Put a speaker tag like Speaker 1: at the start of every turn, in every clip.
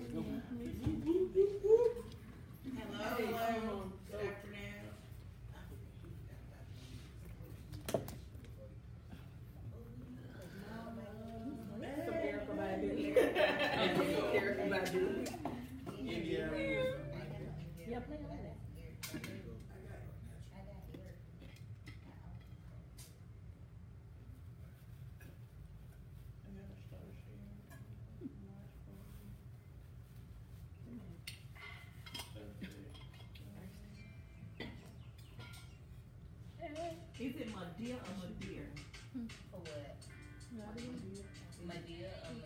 Speaker 1: Uhum.
Speaker 2: Is it Madeira or Madeira? Hmm.
Speaker 3: For what? My dear, or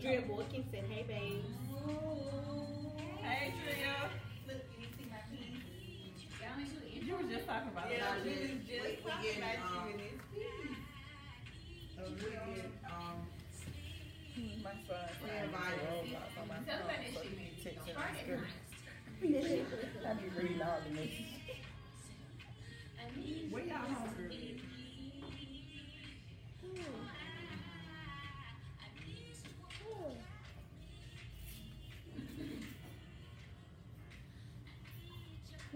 Speaker 4: Drea Boykins said, hey babe.
Speaker 2: Hey, Drea.
Speaker 3: Look, you see my keys? Y'all make sure the
Speaker 2: You were just talking about
Speaker 5: Yeah,
Speaker 2: it.
Speaker 5: we
Speaker 3: intro
Speaker 5: we-
Speaker 3: just
Speaker 5: we
Speaker 3: talking
Speaker 5: getting,
Speaker 3: about you
Speaker 5: um,
Speaker 3: in this piece.
Speaker 5: we get, um,
Speaker 6: My son,
Speaker 5: we invited.
Speaker 6: robots on my
Speaker 3: Tell
Speaker 6: phone,
Speaker 3: about that
Speaker 6: so
Speaker 3: shit,
Speaker 6: he
Speaker 3: man.
Speaker 6: texts
Speaker 3: Don't
Speaker 6: in
Speaker 3: start
Speaker 6: the
Speaker 3: at
Speaker 6: script.
Speaker 3: night.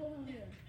Speaker 1: Hold on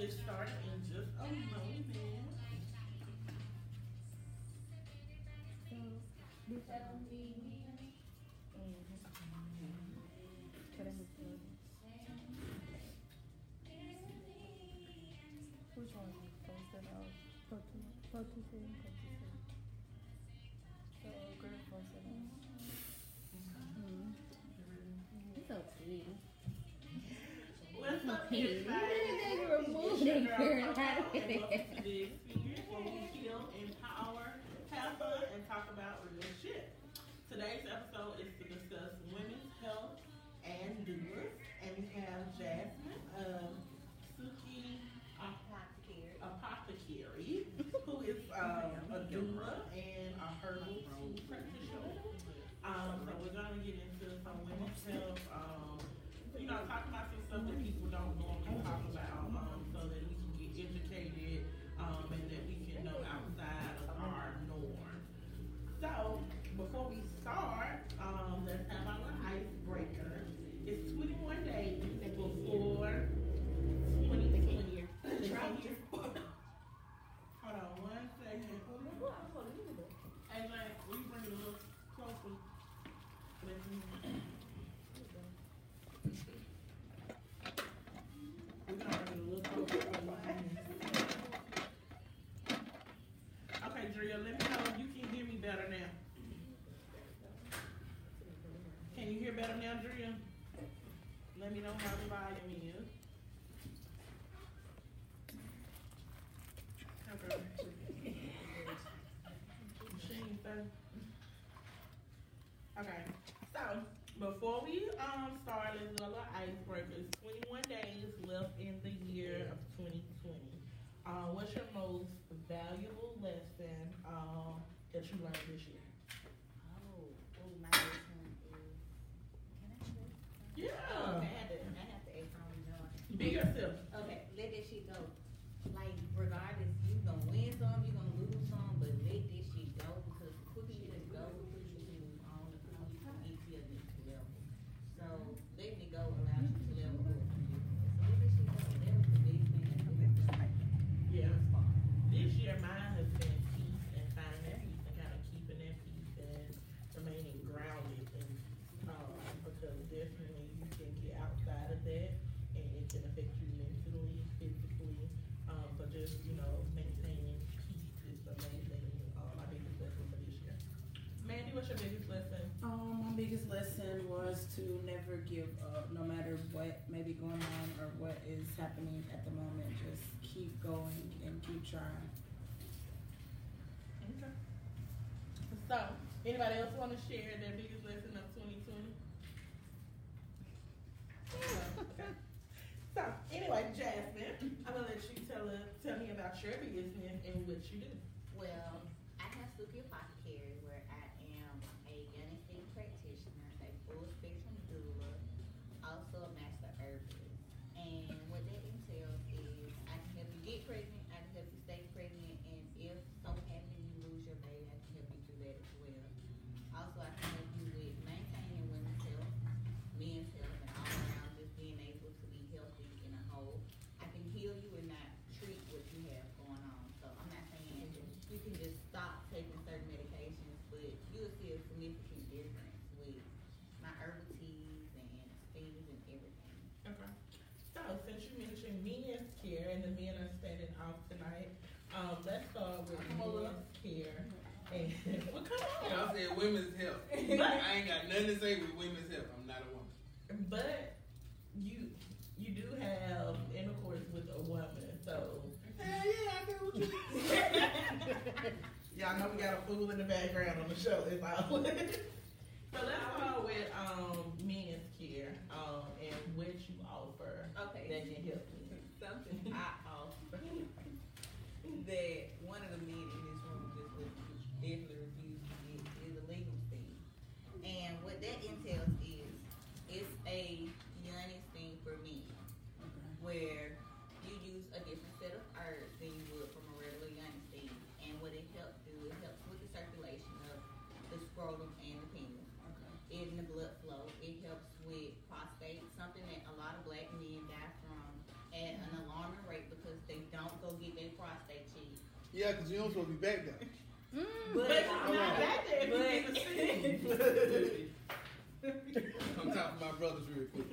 Speaker 5: get started in just a moment.
Speaker 6: Which one? First and all. So, girl, first and all.
Speaker 1: It's so sweet.
Speaker 5: What's up,
Speaker 1: You
Speaker 5: everybody?
Speaker 1: didn't remove that it.
Speaker 5: welcome to the experience where we heal, empower, have fun, and talk about real shit. Today's episode is to discuss women's health and doulas, and we have Jasmine, um, Suki
Speaker 3: Apothecary.
Speaker 5: Apothecary, who is um, a doula and a herbal tea practitioner. Um, so we're gonna get into some women's health, um, you know, talk about some stuff that people don't normally talk about, um, so that we can get educated, um, and that we can know outside of our norm. So, before we start, um, let's have our little icebreaker. It's twenty-one days before twenty twenty. Hold on one second. Hey, Lance, will you bring it a little closer? Let me- We're gonna bring it a little closer. Okay, Drea, let me know if you can hear me better now. Can you hear better now, Drea? Let me know how the
Speaker 3: biggest
Speaker 5: lesson
Speaker 6: was to never give up, no matter what may be going on or what is happening at the moment. Just keep going and keep trying.
Speaker 5: Okay. So, anybody else want to share their biggest lesson of 2020? okay. So, anyway, Jasmine, I'm gonna let you tell uh, tell me about your business and what you do.
Speaker 3: Well, I have Spooky Apocalypse. but
Speaker 7: I ain't got nothing to say with women's health. I'm not a woman.
Speaker 5: But you you do have intercourse with a woman, so
Speaker 7: Hell yeah, I do
Speaker 5: Y'all know we got a fool in the background on the show, if I So let's start with um, men's care um, and what you offer
Speaker 3: okay.
Speaker 5: that can help me.
Speaker 3: Something I offer that there because
Speaker 7: you don't supposed to be back there.
Speaker 5: Mm, but, but I'm not back there if you to
Speaker 7: my brothers real quick.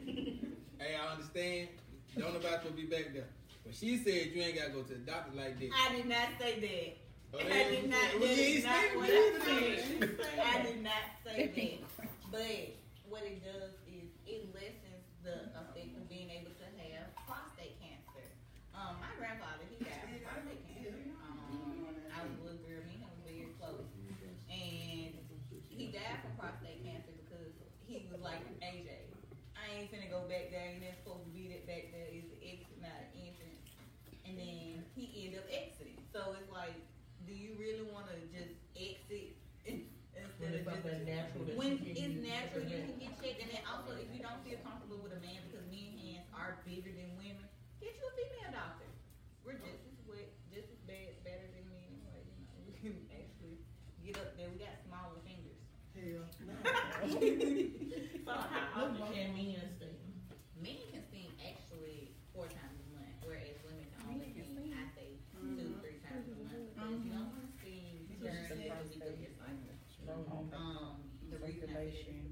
Speaker 7: hey, I understand. Don't nobody to be back there. But she said you ain't gotta go to the doctor like this.
Speaker 3: I did not say that.
Speaker 7: Oh,
Speaker 3: I did not. That
Speaker 7: well,
Speaker 3: not what I said. I did not say that. But what it does is it lessens the actually get up there. We got smaller fingers.
Speaker 5: Hell no. so how often no, can men sing?
Speaker 3: Men can sing actually four times a month, whereas women can only sing, I think mm-hmm. two, three times a month. But mm-hmm. if you don't sing during the week um, the
Speaker 8: regulation.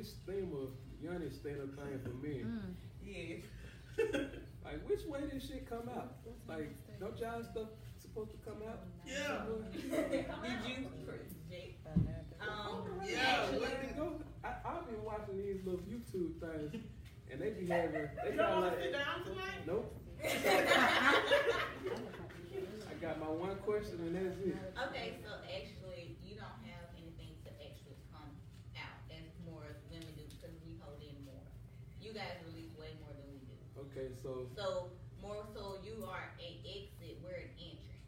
Speaker 8: this theme of Yannis staying up playing for me.
Speaker 3: Mm. Yeah.
Speaker 8: like, which way did shit come out? Like, don't y'all stuff supposed to come out?
Speaker 5: Yeah.
Speaker 3: did you um,
Speaker 5: yeah,
Speaker 8: let it go. I, I've been watching these little YouTube things, and they be having. They got like,
Speaker 5: sit down tonight?
Speaker 8: Nope. I got my one question, and that's it.
Speaker 3: Okay, so actually.
Speaker 8: Okay, so,
Speaker 3: So more so, you are an exit, we're an entry.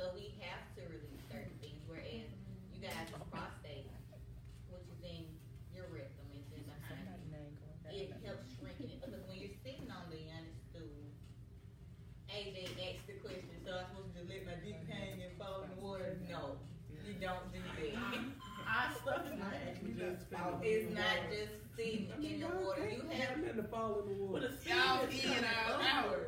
Speaker 3: So we have to release certain things, whereas you guys is prostate, which is in your rectum, it's in behind you. It helps shrinking it because when you're sitting on the young stool, AJ asked the question, so I'm supposed to just let my dick hang and fall in the water? No, you don't do that.
Speaker 5: I stuff is not just.
Speaker 3: It's not just sitting in the
Speaker 8: y'all
Speaker 3: water. You
Speaker 8: can't
Speaker 3: have
Speaker 8: have nothing to fall in the
Speaker 5: But
Speaker 8: water.
Speaker 5: the
Speaker 7: Y'all
Speaker 5: steam is
Speaker 7: in,
Speaker 5: coming
Speaker 7: out.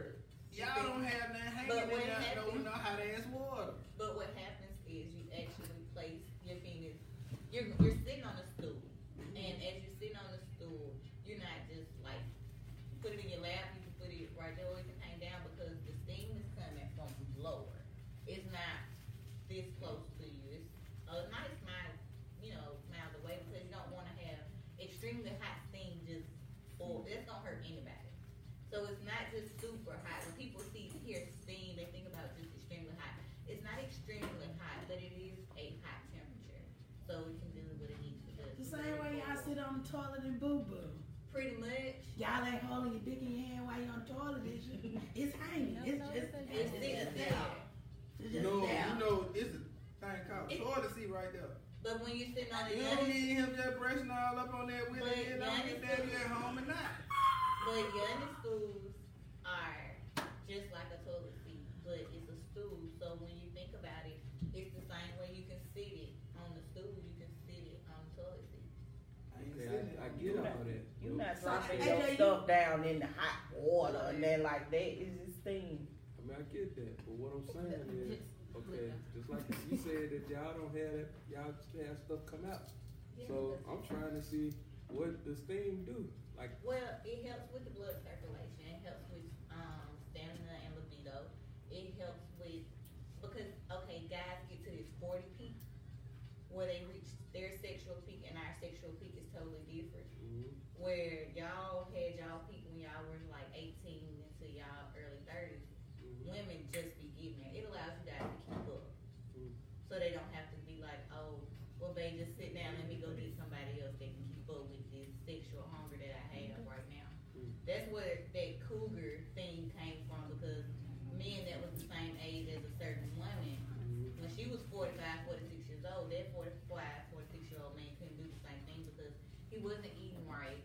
Speaker 7: Y'all don't have nothing
Speaker 3: But
Speaker 7: hanging
Speaker 3: what
Speaker 7: in there,
Speaker 3: happened-
Speaker 7: don't know how to ask water.
Speaker 3: But what happens is you actually place your fingers. You're you're sitting on a stool, and as you're sitting on the stool, you're not just like put it in your lap. You can put it right there, or you can hang down because the steam is coming from lower. It's not this close to you. It's a nice mile, you know, miles away because you don't want to have extremely hot steam just or that's gonna hurt anybody. So it's not just super hot. When people see hear steam, they think about just extremely hot. It's not extremely hot, but it is a hot temperature. So it can do what it needs to do.
Speaker 6: The same way y'all sit on the toilet and boo boo.
Speaker 3: Pretty much.
Speaker 6: Y'all ain't holding your dick in your hand while you're on the toilet, is you? It's hanging. It's just,
Speaker 3: It's sitting there.
Speaker 6: It's
Speaker 7: You
Speaker 6: just
Speaker 7: know,
Speaker 6: there.
Speaker 7: you know, it's a thing called
Speaker 3: It-
Speaker 7: toilet seat right there.
Speaker 3: But when you're sitting on the
Speaker 7: You don't need him just brushing all up on that with
Speaker 3: But
Speaker 7: it, you know,
Speaker 3: Yanni
Speaker 7: you damn you at home and not.
Speaker 3: but yoni stools are
Speaker 9: not
Speaker 6: So,
Speaker 9: dropping
Speaker 6: AJ,
Speaker 9: your
Speaker 6: you-
Speaker 9: stuff down in the hot water and then like that is this thing.
Speaker 8: I mean, I get that, but what I'm saying is, okay, just like you said that y'all don't have that, y'all just have stuff come out. So I'm trying to see what the steam do. Like,
Speaker 3: Well, it helps with the blood circulation. It helps with um, stamina and libido. It helps with because okay, guys get to this forty peak where they reach their sexual peak, and our sexual peak is totally different.
Speaker 8: mhm,
Speaker 3: Where y'all had y'all were like eighteen into y'all early thirties.
Speaker 8: mhm.
Speaker 3: Women just be getting there. It allows you guys to keep up,
Speaker 8: Mm.
Speaker 3: so they don't have to be like, oh, well, babe, just sit down. Let me go get somebody else that can keep up with this sexual hunger that I have right now.
Speaker 8: Mm.
Speaker 3: That's where that cougar thing came from because men that was the same age as a certain woman,
Speaker 8: Mhm.
Speaker 3: when she was 45, 46 years old, that 45, 46 year old man couldn't do the same thing because he wasn't eating right,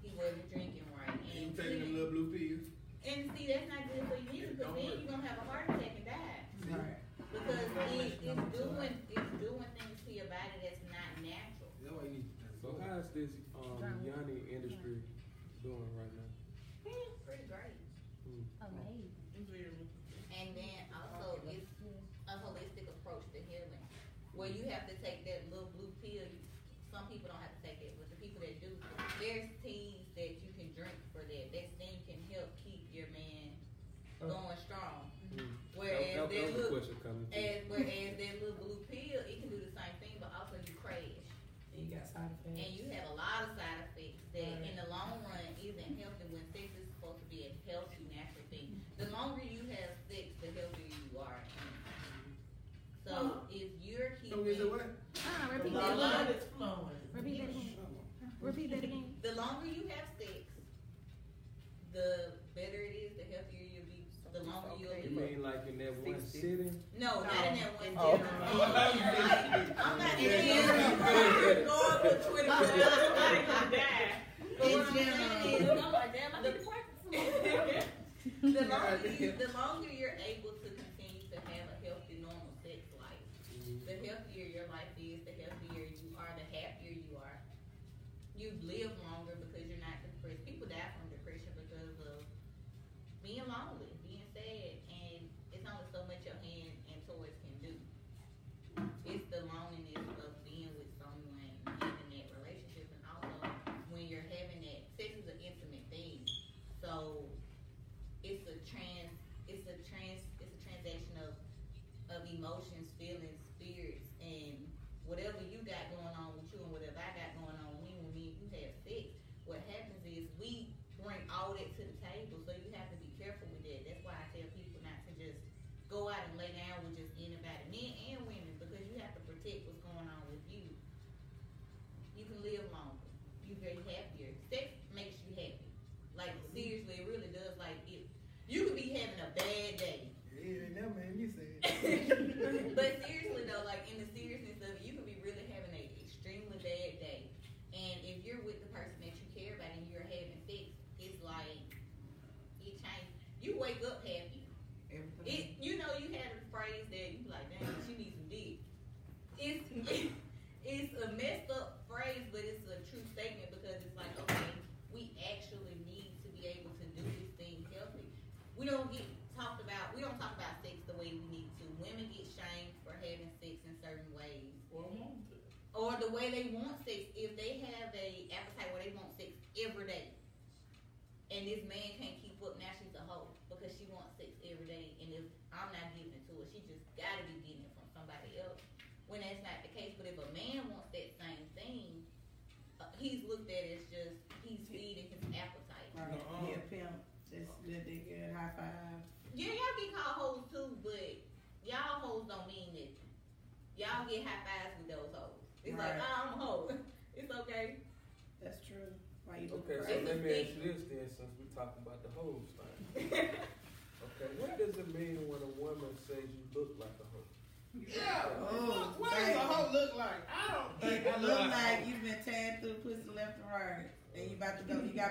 Speaker 3: he wasn't drinking right,
Speaker 7: You
Speaker 3: and
Speaker 7: taking them little blue pills.
Speaker 3: and see that's not good for you either because then you're gonna have a heart attack and die
Speaker 6: Right.
Speaker 3: because it, it's doing it's doing things to your body that's not natural.
Speaker 7: That's why you need to.
Speaker 8: So how's this um, yoni industry doing right now?
Speaker 3: Pretty great.
Speaker 1: Amazing.
Speaker 3: And then also it's a holistic approach to healing, where you have to take that little blue pill. Some people don't have to take it, but the people that do, there's teas that you can drink for that. That thing can help keep your man going strong.
Speaker 8: Mm.
Speaker 3: Whereas
Speaker 8: that, that,
Speaker 3: that
Speaker 8: that was a
Speaker 3: look,
Speaker 8: question coming to.
Speaker 3: as whereas that little blue pill, it can do the same thing, but also you crash.
Speaker 6: You got side effects.
Speaker 3: And you have a lot of side effects that in the long run isn't healthy when sex is supposed to be a healthy, natural thing. The longer you have sex, the healthier you are. So if you're
Speaker 7: So is it
Speaker 3: keeping,
Speaker 7: what?
Speaker 1: Ah,
Speaker 5: The
Speaker 1: repeat that
Speaker 5: blood
Speaker 1: again.
Speaker 5: is flowing.
Speaker 1: Repeat that again. Repeat that again.
Speaker 3: the longer you have sex, the better it is, the healthier you'll be, the longer you'll
Speaker 8: You
Speaker 3: live.
Speaker 8: mean like in that one
Speaker 9: 60?
Speaker 8: sitting?
Speaker 3: No, not in that one
Speaker 9: Oh.
Speaker 3: general. I'm not in there going for twenty minutes. Everybody gonna die. But what I'm saying is, I'm like, damn, I need to practice some more. The longer, you, the longer you're able
Speaker 6: Hey.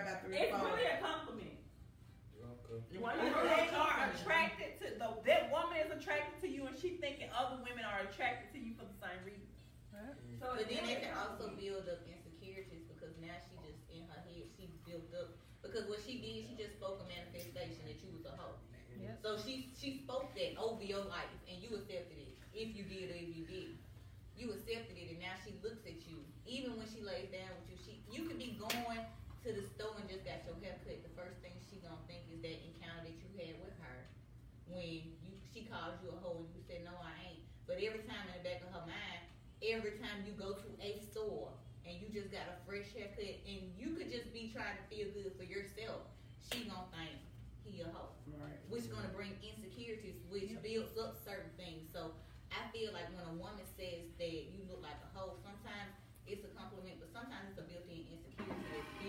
Speaker 6: About to got three
Speaker 4: It's really a compliment.
Speaker 8: Okay.
Speaker 4: When they are attracted to the, that woman is attracted to you, and she thinking other women are attracted to you for the same reason. So
Speaker 3: But then
Speaker 4: really
Speaker 3: it can also build up insecurities because now she just in her head she's built up because what she did she just spoke a manifestation that you was a hoe.
Speaker 1: Yep.
Speaker 3: So she she spoke that over your life and you accepted it if you did or if you did. You accepted it and now she looks at you even when she lays down with you. She you could be going to the store and just got your hair cut. The first thing she gonna think is that encounter that you had with her when you she calls you a hoe and you said no I ain't. But every time in the back of her mind every time you go to a store and you just got a fresh haircut and you could just be trying to feel good for yourself, she gonna think he a hoe.
Speaker 6: Right.
Speaker 3: Which gonna bring insecurities, which builds up certain things. So I feel like when a woman says that you look like a hoe, sometimes it's a compliment, but sometimes it's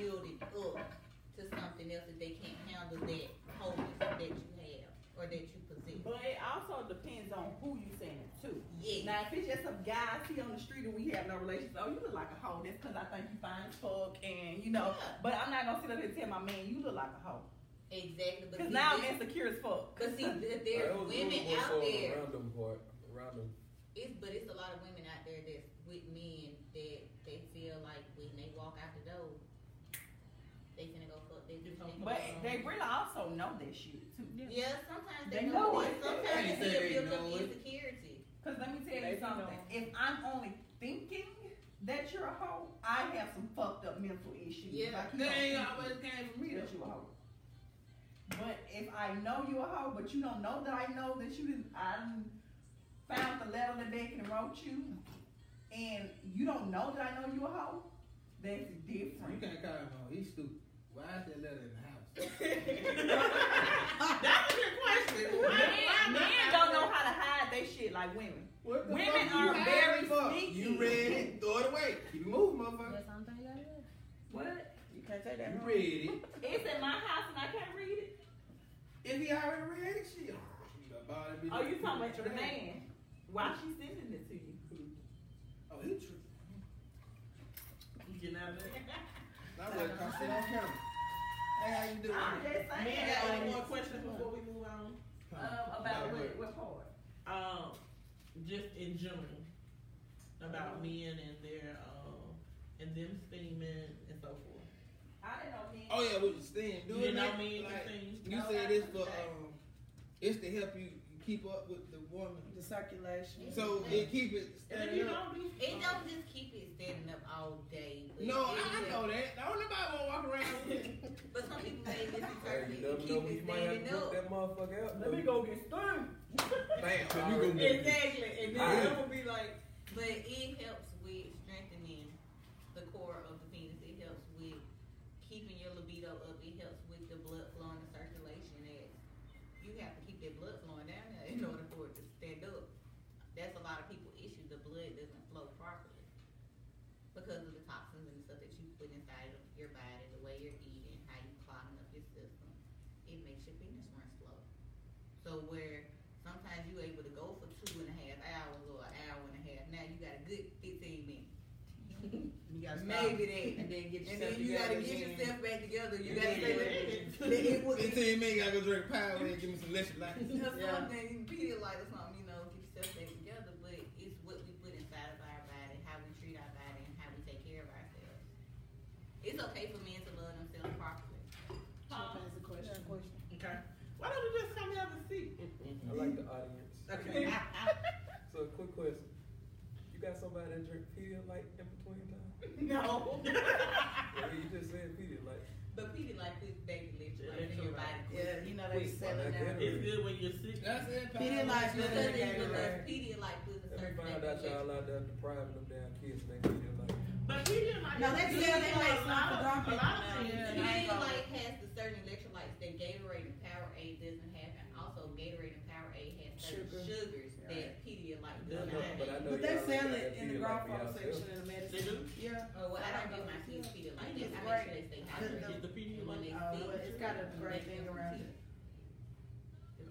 Speaker 3: a built-in insecurity that's building up to something else that they can't handle that wholeness that you have or that you possess.
Speaker 4: But it also depends on who you saying it to.
Speaker 3: Yeah.
Speaker 4: Now, if it's just some guy I see on the street and we have no relationship, oh, you look like a hoe. That's because I think you fine as fuck, and you know.
Speaker 3: Yeah.
Speaker 4: But I'm not gonna sit up here and tell my man you look like a hoe,
Speaker 3: Exactly.
Speaker 4: Because now I'm insecure as fuck.
Speaker 3: But see, th-
Speaker 8: That
Speaker 3: there's
Speaker 8: was
Speaker 3: women
Speaker 8: really so
Speaker 3: out
Speaker 8: the
Speaker 3: there.
Speaker 8: Random part, random.
Speaker 3: It's but it's a lot of women out there that's with men that they feel like when they walk out the door, they finna go fuck their bitch. They
Speaker 4: But they really also know that shit too.
Speaker 3: yeah, sometimes they,
Speaker 4: They
Speaker 3: know
Speaker 4: know
Speaker 3: it.
Speaker 4: it.
Speaker 3: Sometimes
Speaker 7: They
Speaker 3: it's
Speaker 7: say
Speaker 3: a up
Speaker 7: it.
Speaker 3: insecurity.
Speaker 4: Cause let me tell
Speaker 1: They
Speaker 4: you
Speaker 1: be
Speaker 4: something.
Speaker 1: knowing.
Speaker 4: If I'm only thinking that you're a hoe, I have some fucked up mental issues.
Speaker 3: Yeah.
Speaker 4: Like,
Speaker 7: They ain't always came from me
Speaker 4: that you a hoe. But if I know you a hoe, but you don't know that I know that you didn't, I found the letter that Becky wrote you, and you don't know that I know you a hoe, that's different.
Speaker 7: You can't call him a hoe. He's stupid. Why is that letter in the house?
Speaker 5: That's a good question. Why- why
Speaker 4: Men,
Speaker 5: not?
Speaker 4: men don't know how to hide their shit like women.
Speaker 7: What the
Speaker 4: Women
Speaker 7: fuck you
Speaker 4: are
Speaker 7: hiding
Speaker 4: very sneaky.
Speaker 7: You read it, throw it away. Keep it moving, motherfucker.
Speaker 1: That's something you gotta do.
Speaker 4: What?
Speaker 6: You can't take that
Speaker 7: You
Speaker 6: home.
Speaker 7: read it.
Speaker 4: It's in my house and I can't read it.
Speaker 7: If he already read it, shit. You got ball.
Speaker 4: Oh, you talking about
Speaker 7: Trash.
Speaker 4: the man? Why she sending it to you?
Speaker 7: Oh, he true.
Speaker 5: You getting out of there?
Speaker 7: Not really, cause shit on camera. Hey, how you doing?
Speaker 4: I'm just saying.
Speaker 5: Me, I got one more question before we move on.
Speaker 4: Um, about what, what part?
Speaker 5: Um, just in general about men and their um and them steaming and so forth.
Speaker 4: I didn't know men.
Speaker 7: Oh yeah, with the steam. Do
Speaker 5: You
Speaker 7: it
Speaker 5: know
Speaker 7: like,
Speaker 5: me,
Speaker 7: like
Speaker 5: steam.
Speaker 7: you
Speaker 4: No,
Speaker 7: said
Speaker 4: that's
Speaker 7: it's for um, it's to help you keep up with the woman.
Speaker 6: The circulation.
Speaker 7: So it keep it standing
Speaker 5: you
Speaker 7: up.
Speaker 5: don't do
Speaker 3: It don't just keep it standing up all day.
Speaker 7: No, I,
Speaker 3: it
Speaker 7: I know that. Don't nobody wanna walk around with it.
Speaker 3: But some people may
Speaker 8: Hey,
Speaker 3: misinterpret
Speaker 8: you never know
Speaker 3: keep it
Speaker 8: you might have
Speaker 3: standing
Speaker 8: to put
Speaker 3: up.
Speaker 8: that motherfucker out.
Speaker 4: Let me go get stung.
Speaker 7: Bam.
Speaker 8: So you gonna get
Speaker 4: Exactly. And then
Speaker 8: Alright.
Speaker 4: I'm gonna be like,
Speaker 3: But it helps with strengthening the core of the penis. It helps with keeping your libido up. It helps with the blood flow and the circulation. As you have to keep that blood flowing down there in order for it to stand up. That's a lot of people issue. The blood doesn't flow properly because of the toxins and the stuff that you put inside of your body, the way you're eating, how you clogging up your system. It makes your penis run slow. So where sometimes you able to go for two and a half hours or an hour and a half. Now you got a good fifteen minutes.
Speaker 7: You gotta stop.
Speaker 3: Maybe that.
Speaker 6: And then
Speaker 3: And then you gotta get
Speaker 6: again.
Speaker 3: yourself back together. You gotta
Speaker 7: then-
Speaker 3: say that it was
Speaker 7: Fifteen minutes, gotta go drink power and give me some electrolytes.
Speaker 3: or
Speaker 6: Yeah.
Speaker 3: something, you Pedialyte or something, you know, get yourself back together. But it's what we put inside of our body, how we treat our body, and how we take care of ourselves. it's okay for men to love themselves properly.
Speaker 6: That's a question.
Speaker 5: Okay. Why don't we just come have a seat?
Speaker 8: I like the audience.
Speaker 5: Okay.
Speaker 8: So, quick question. You got somebody that drink Pedialyte in between time?
Speaker 3: No.
Speaker 8: Yeah, you just said Pedialyte.
Speaker 3: but Pedialyte puts baby electrolytes in your body.
Speaker 6: Yeah, you know they
Speaker 8: Wait,
Speaker 6: sell it
Speaker 8: why
Speaker 6: now.
Speaker 5: It's good when you're sick.
Speaker 7: That's it.
Speaker 6: Pedialyte
Speaker 3: Because
Speaker 6: good.
Speaker 3: it- because
Speaker 6: Gatorade.
Speaker 3: Pedialyte puts a
Speaker 8: Let me find
Speaker 3: baby
Speaker 8: out y'all
Speaker 3: electrolyte.
Speaker 8: out there depriving them damn kids they Pedialyte.
Speaker 5: But Pedialyte
Speaker 6: No,
Speaker 5: is
Speaker 6: they
Speaker 5: good
Speaker 6: sell- they
Speaker 5: for
Speaker 6: make
Speaker 5: a
Speaker 6: some
Speaker 5: lot
Speaker 6: for
Speaker 5: of-
Speaker 6: grown
Speaker 5: a
Speaker 6: people
Speaker 5: lot of
Speaker 6: now.
Speaker 5: things.
Speaker 6: Yeah.
Speaker 3: Pedialyte has the certain electrolytes that Gatorade and Powerade doesn't have, and also Gatorade and Powerade has certain
Speaker 6: Sugar.
Speaker 3: sugars that Pedialyte does not
Speaker 8: But
Speaker 3: have.
Speaker 6: But they sell it in the
Speaker 8: Pedialyte
Speaker 6: grown
Speaker 8: for
Speaker 6: folk
Speaker 8: y'all
Speaker 6: section
Speaker 8: self.
Speaker 6: in the medicine.
Speaker 5: They do?
Speaker 6: Yeah.
Speaker 3: Oh, well, I don't give my kids Pedialyte. I make sure they stay
Speaker 5: Is
Speaker 3: hydrated.
Speaker 5: the Pedialyte?
Speaker 3: When they
Speaker 6: Oh,
Speaker 3: speak,
Speaker 6: it's got a great
Speaker 3: they
Speaker 6: thing around
Speaker 3: teeth.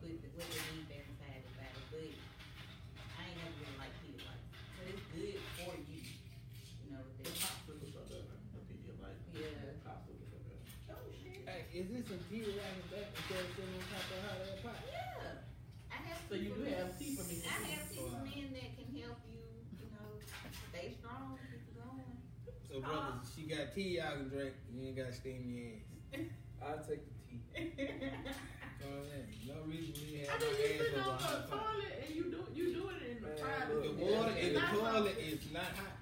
Speaker 3: It's with, the- with the need back inside the body, but I ain't never really like Pedialyte. But it's good for you, you know,
Speaker 5: The
Speaker 3: that.
Speaker 5: popsicles are better. The Pedialyte.
Speaker 3: Yeah.
Speaker 5: Popsicles are better.
Speaker 7: Oh, hey, is this some Pedialyte and back instead of sitting on top of how that pot?
Speaker 3: Yeah. I have
Speaker 5: So you
Speaker 3: tea for
Speaker 5: do
Speaker 3: men.
Speaker 5: have tea for me.
Speaker 3: I have tea for men that can help you, you know, stay strong, keep going.
Speaker 7: So, brothers, she got tea y'all can drink. You ain't got to steam your ass.
Speaker 8: I'll take the tea.
Speaker 7: You know what I'm saying? No reason for me
Speaker 5: I
Speaker 7: have
Speaker 5: mean,
Speaker 7: my
Speaker 5: you
Speaker 7: ass
Speaker 5: sit on the
Speaker 7: hot
Speaker 5: toilet and you do you do it in the
Speaker 8: Man,
Speaker 5: private.
Speaker 8: look.
Speaker 7: The water in the toilet
Speaker 5: something-
Speaker 7: is not hot.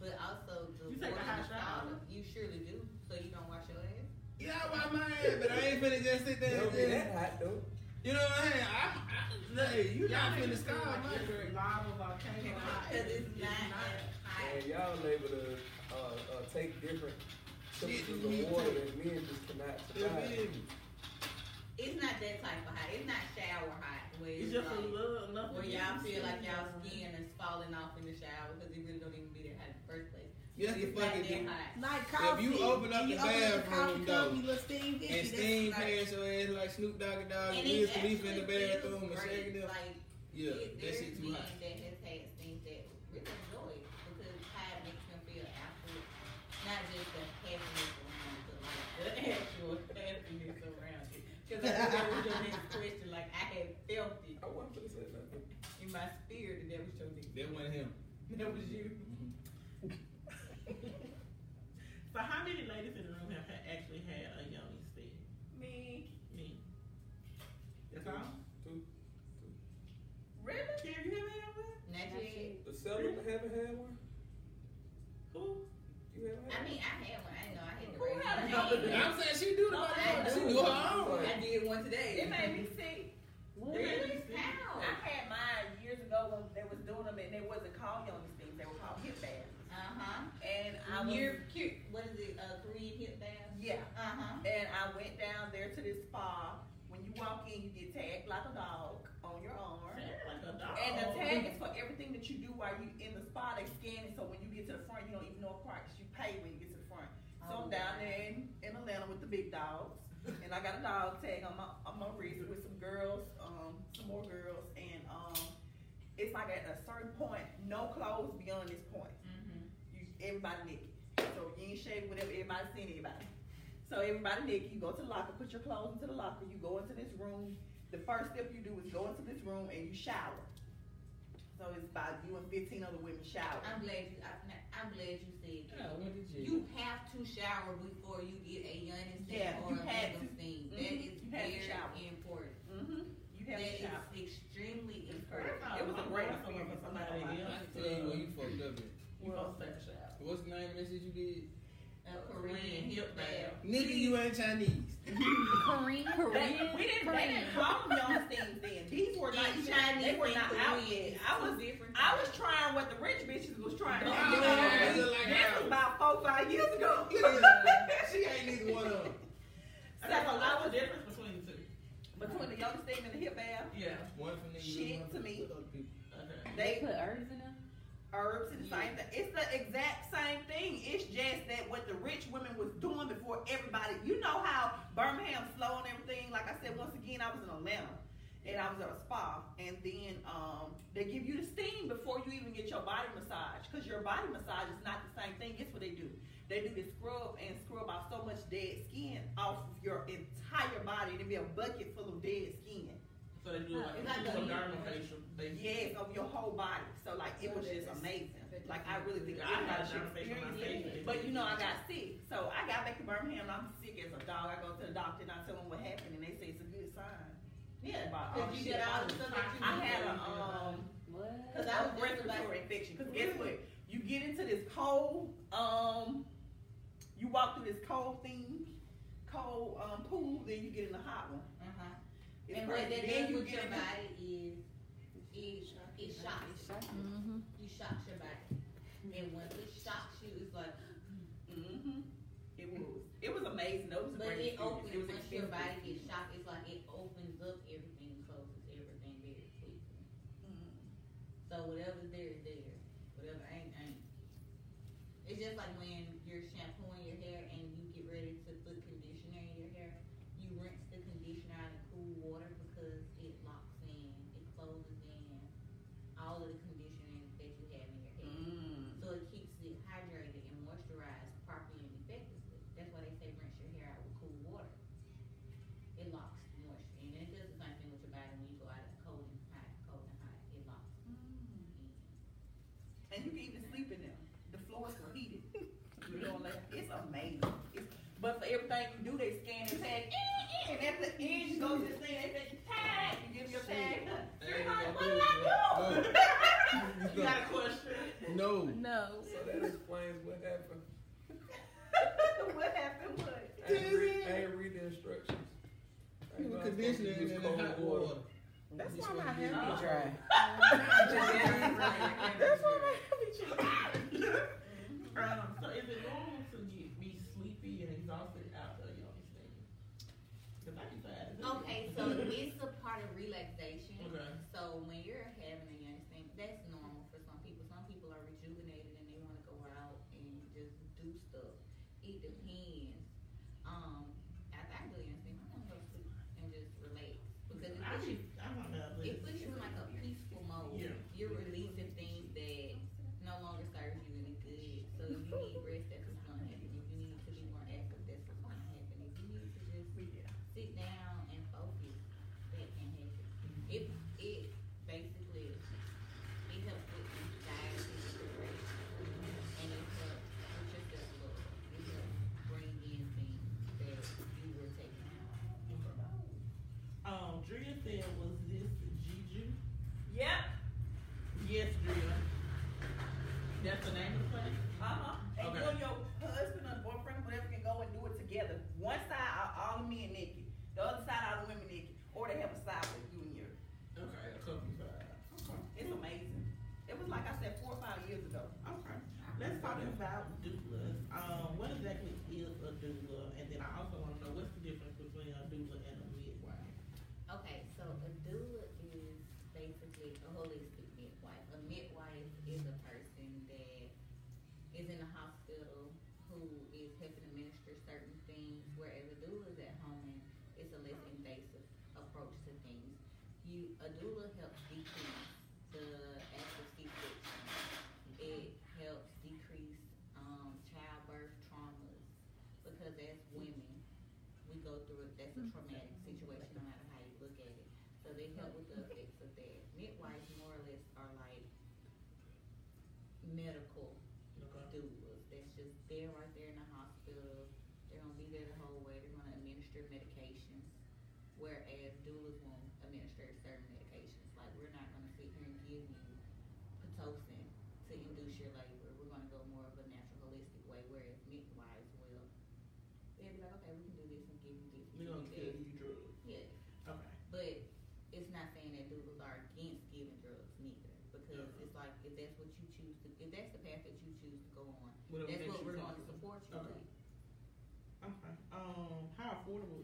Speaker 3: But also the
Speaker 5: You take a
Speaker 3: water in
Speaker 5: hot
Speaker 3: the
Speaker 5: shower?
Speaker 3: shower, you surely do, so you don't wash your ass.
Speaker 7: Yeah, I wipe my ass, but I ain't finna just sit there
Speaker 8: Don't
Speaker 7: and
Speaker 8: be that hot though.
Speaker 7: you know what I'm saying? I'm, I, hey, you
Speaker 5: Y'all
Speaker 7: not finna
Speaker 5: niggas feel
Speaker 7: scar
Speaker 5: like
Speaker 7: my
Speaker 5: it's
Speaker 7: drink.
Speaker 5: lava volcano hot.
Speaker 3: Cause it's not hot.
Speaker 8: And y'all able to uh, uh, take different temperatures
Speaker 7: me
Speaker 8: of water
Speaker 7: too.
Speaker 8: that men just cannot survive.
Speaker 7: Feel me?
Speaker 3: It's not that type of hot. It's not shower hot where
Speaker 5: It's
Speaker 3: it's,
Speaker 5: just a
Speaker 3: like,
Speaker 5: little enough.
Speaker 3: where y'all
Speaker 5: get
Speaker 3: feel like
Speaker 5: you
Speaker 3: y'all
Speaker 5: skin.
Speaker 3: skin is falling off in the shower because it really don't even be that hot in the first place.
Speaker 7: You have to fucking
Speaker 3: that
Speaker 7: do.
Speaker 3: hot.
Speaker 6: Like
Speaker 7: If
Speaker 6: coffee.
Speaker 7: you open up the
Speaker 6: you open up the
Speaker 7: bathroom
Speaker 6: coffee
Speaker 7: door
Speaker 6: cup, you little
Speaker 7: And
Speaker 6: hit you,
Speaker 7: steam
Speaker 6: that's like,
Speaker 7: past your ass like Snoop Doggy Dogg and
Speaker 3: And
Speaker 7: Wiz
Speaker 3: it
Speaker 7: Khalifa in the bathroom and
Speaker 3: great.
Speaker 7: shaking them.
Speaker 3: Like,
Speaker 7: Yeah,
Speaker 3: it,
Speaker 7: that shit too
Speaker 3: men
Speaker 7: hot.
Speaker 3: that has had things that really enjoy it because hot makes them feel after, not just the happiness around it, but like the actual happiness around it. Because I think that was your next question. Like I had felt it
Speaker 8: I wasn't gonna say nothing.
Speaker 3: in my spirit, and that was your next.
Speaker 7: That wasn't him.
Speaker 3: That was you.
Speaker 5: So how many ladies in the room have ha- actually had a yoni stick?
Speaker 4: Me.
Speaker 5: Me. That's all?
Speaker 8: Two.
Speaker 4: Really?
Speaker 5: Karen, you haven't had one?
Speaker 3: Not yet.
Speaker 8: The seller haven't had one.
Speaker 5: Who?
Speaker 8: You haven't
Speaker 3: I
Speaker 8: had
Speaker 3: mean, I had one. I didn't know I had to
Speaker 4: Who
Speaker 3: raise
Speaker 4: had
Speaker 3: my
Speaker 4: another
Speaker 3: hand.
Speaker 7: I'm saying she do the
Speaker 3: I
Speaker 7: She
Speaker 3: do.
Speaker 7: do her own.
Speaker 3: I did one today.
Speaker 4: It made me sick.
Speaker 3: Really? How?
Speaker 4: I had mine years ago when they was doing them and they wasn't called yoni sticks. They were called hip baths.
Speaker 3: Uh huh.
Speaker 4: And I was,
Speaker 3: You're cute. What is it? Uh, Korean hip bath.
Speaker 4: yeah.
Speaker 3: Uh huh.
Speaker 4: And I went down there to this spa. When you walk in, you get tagged like a dog on your arm.
Speaker 5: Like a dog.
Speaker 4: And the tag is for everything that you do while you in the spa. They scan it, so when you get to the front, you don't even know a price. You pay when you get to the front. So I'm down there in, in Atlanta with the big dogs, and I got a dog tag on my on my wrist with some girls, um, some more girls, and um, it's like at a certain point, no clothes beyond this point.
Speaker 3: Mm-hmm.
Speaker 4: You everybody naked, so you ain't shaving whatever everybody seeing everybody. So everybody naked. You go to the locker, put your clothes into the locker. You go into this room. The first step you do is go into this room and you shower. So it's about you and 15 other women shower.
Speaker 3: I'm glad you. I, I'm glad you said
Speaker 7: Yeah, what did you?
Speaker 3: You have to shower before you get a yoni steam
Speaker 4: Yeah,
Speaker 3: or
Speaker 4: you
Speaker 3: a
Speaker 4: had
Speaker 3: mega
Speaker 4: to.
Speaker 3: steam.
Speaker 4: Mhm.
Speaker 3: That is
Speaker 4: You had to
Speaker 3: very
Speaker 4: shower.
Speaker 3: important.
Speaker 4: Mm-hmm. You have
Speaker 3: That
Speaker 4: to shower.
Speaker 3: is extremely important.
Speaker 5: It was a great experience for somebody
Speaker 7: I
Speaker 5: else.
Speaker 7: can tell you where you fucked up at.
Speaker 5: You supposed to take a shower.
Speaker 7: What's the name of that shit you did?
Speaker 3: A Korean hip bath.
Speaker 7: Nigga, you ain't Chinese.
Speaker 1: Korean.
Speaker 4: They, we didn't, they didn't call them young steams then. These were not,
Speaker 3: In Chinese
Speaker 4: they were not out yet. I was,
Speaker 3: different.
Speaker 4: I was trying what the rich bitches was trying.
Speaker 7: Oh,
Speaker 4: This
Speaker 7: yeah, like
Speaker 4: was about four, five years ago.
Speaker 7: she ain't neither one of them.
Speaker 5: And That's a lot of difference between the two.
Speaker 4: Between the young steam and the hip bath,
Speaker 5: Yeah.
Speaker 7: One for niggas.
Speaker 4: Shit to me.
Speaker 7: other.
Speaker 5: Okay.
Speaker 4: they
Speaker 1: put herbs in them.
Speaker 4: Herbs and same thing. It's the exact same thing. It's just that what the rich women was doing before everybody. You know how Birmingham slow and everything. Like I said, once again, I was in Atlanta and I was at a spa, and then um, they give you the steam before you even get your body massage, because your body massage is not the same thing. Guess what they do? They do the scrub and scrub out so much dead skin off of your entire body. It'll be a bucket full of dead skin.
Speaker 5: So they do like,
Speaker 3: like a,
Speaker 5: dermal facial.
Speaker 4: Yes, of your whole body. So like it was just amazing. Like I really think
Speaker 5: yeah,
Speaker 4: I
Speaker 5: got a
Speaker 4: experience. But you know I got sick, so I got back to Birmingham. and I'm sick as a dog. I go to the doctor and I tell them what happened, and they say it's a good sign.
Speaker 3: Yeah,
Speaker 4: about all
Speaker 3: you
Speaker 4: shit.
Speaker 3: Get all the stuff that you
Speaker 4: I had a um,
Speaker 3: because
Speaker 4: I was respiratory infection. Because guess what? You get into this cold um, you walk through this cold thing, cold um pool, then you get in the hot one. It's
Speaker 3: And what that
Speaker 4: Then
Speaker 3: does
Speaker 4: you
Speaker 3: with
Speaker 4: get
Speaker 3: your body is, is, it shocks you.
Speaker 1: Mm-hmm.
Speaker 3: You shocks your body. And once it shocks you, it's like,
Speaker 4: hmm It was. It was amazing. That was
Speaker 3: but
Speaker 4: great
Speaker 3: it
Speaker 4: experience.
Speaker 3: opens,
Speaker 4: It was
Speaker 3: once your body gets shocked, it's like it opens up everything, closes everything very quickly.
Speaker 4: Mm-hmm.
Speaker 3: So whatever's there is there. Whatever ain't, ain't. It's just like when
Speaker 4: everything you do, they scan and tag. Eh, eh, and at the end, you go to the thing, they say, tag. You give your tag. what I do? No.
Speaker 5: you got a question?
Speaker 7: No.
Speaker 1: No.
Speaker 8: So that explains what happened.
Speaker 4: what happened? What?
Speaker 8: I didn't read, I didn't read the instructions.
Speaker 7: You were conditioning in hot water.
Speaker 9: water.
Speaker 7: That's
Speaker 9: why my hair be dry.
Speaker 4: That's why my hair be dry.
Speaker 5: Um, so is it normal?
Speaker 3: So it's a part of relaxation.
Speaker 5: Okay.
Speaker 3: So when you're
Speaker 5: the
Speaker 4: Holy Whatever
Speaker 3: That's that what you we're gonna talking
Speaker 5: about.
Speaker 3: support you
Speaker 5: Okay.
Speaker 3: with.
Speaker 5: Okay, um, how affordable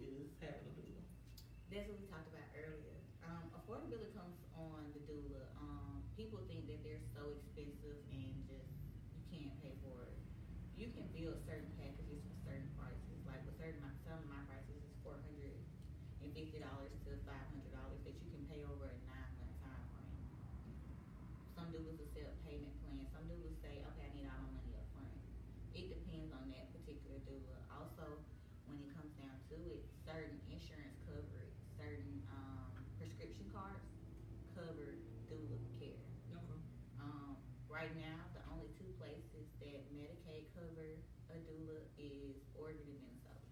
Speaker 5: is
Speaker 3: Oregon and Minnesota.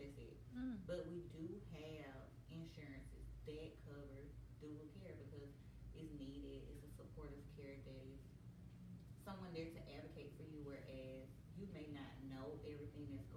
Speaker 3: That's it.
Speaker 1: Mm.
Speaker 3: But we do have insurances that cover doula care because it's needed. It's a supportive care that is someone there to advocate for you, whereas you may not know everything that's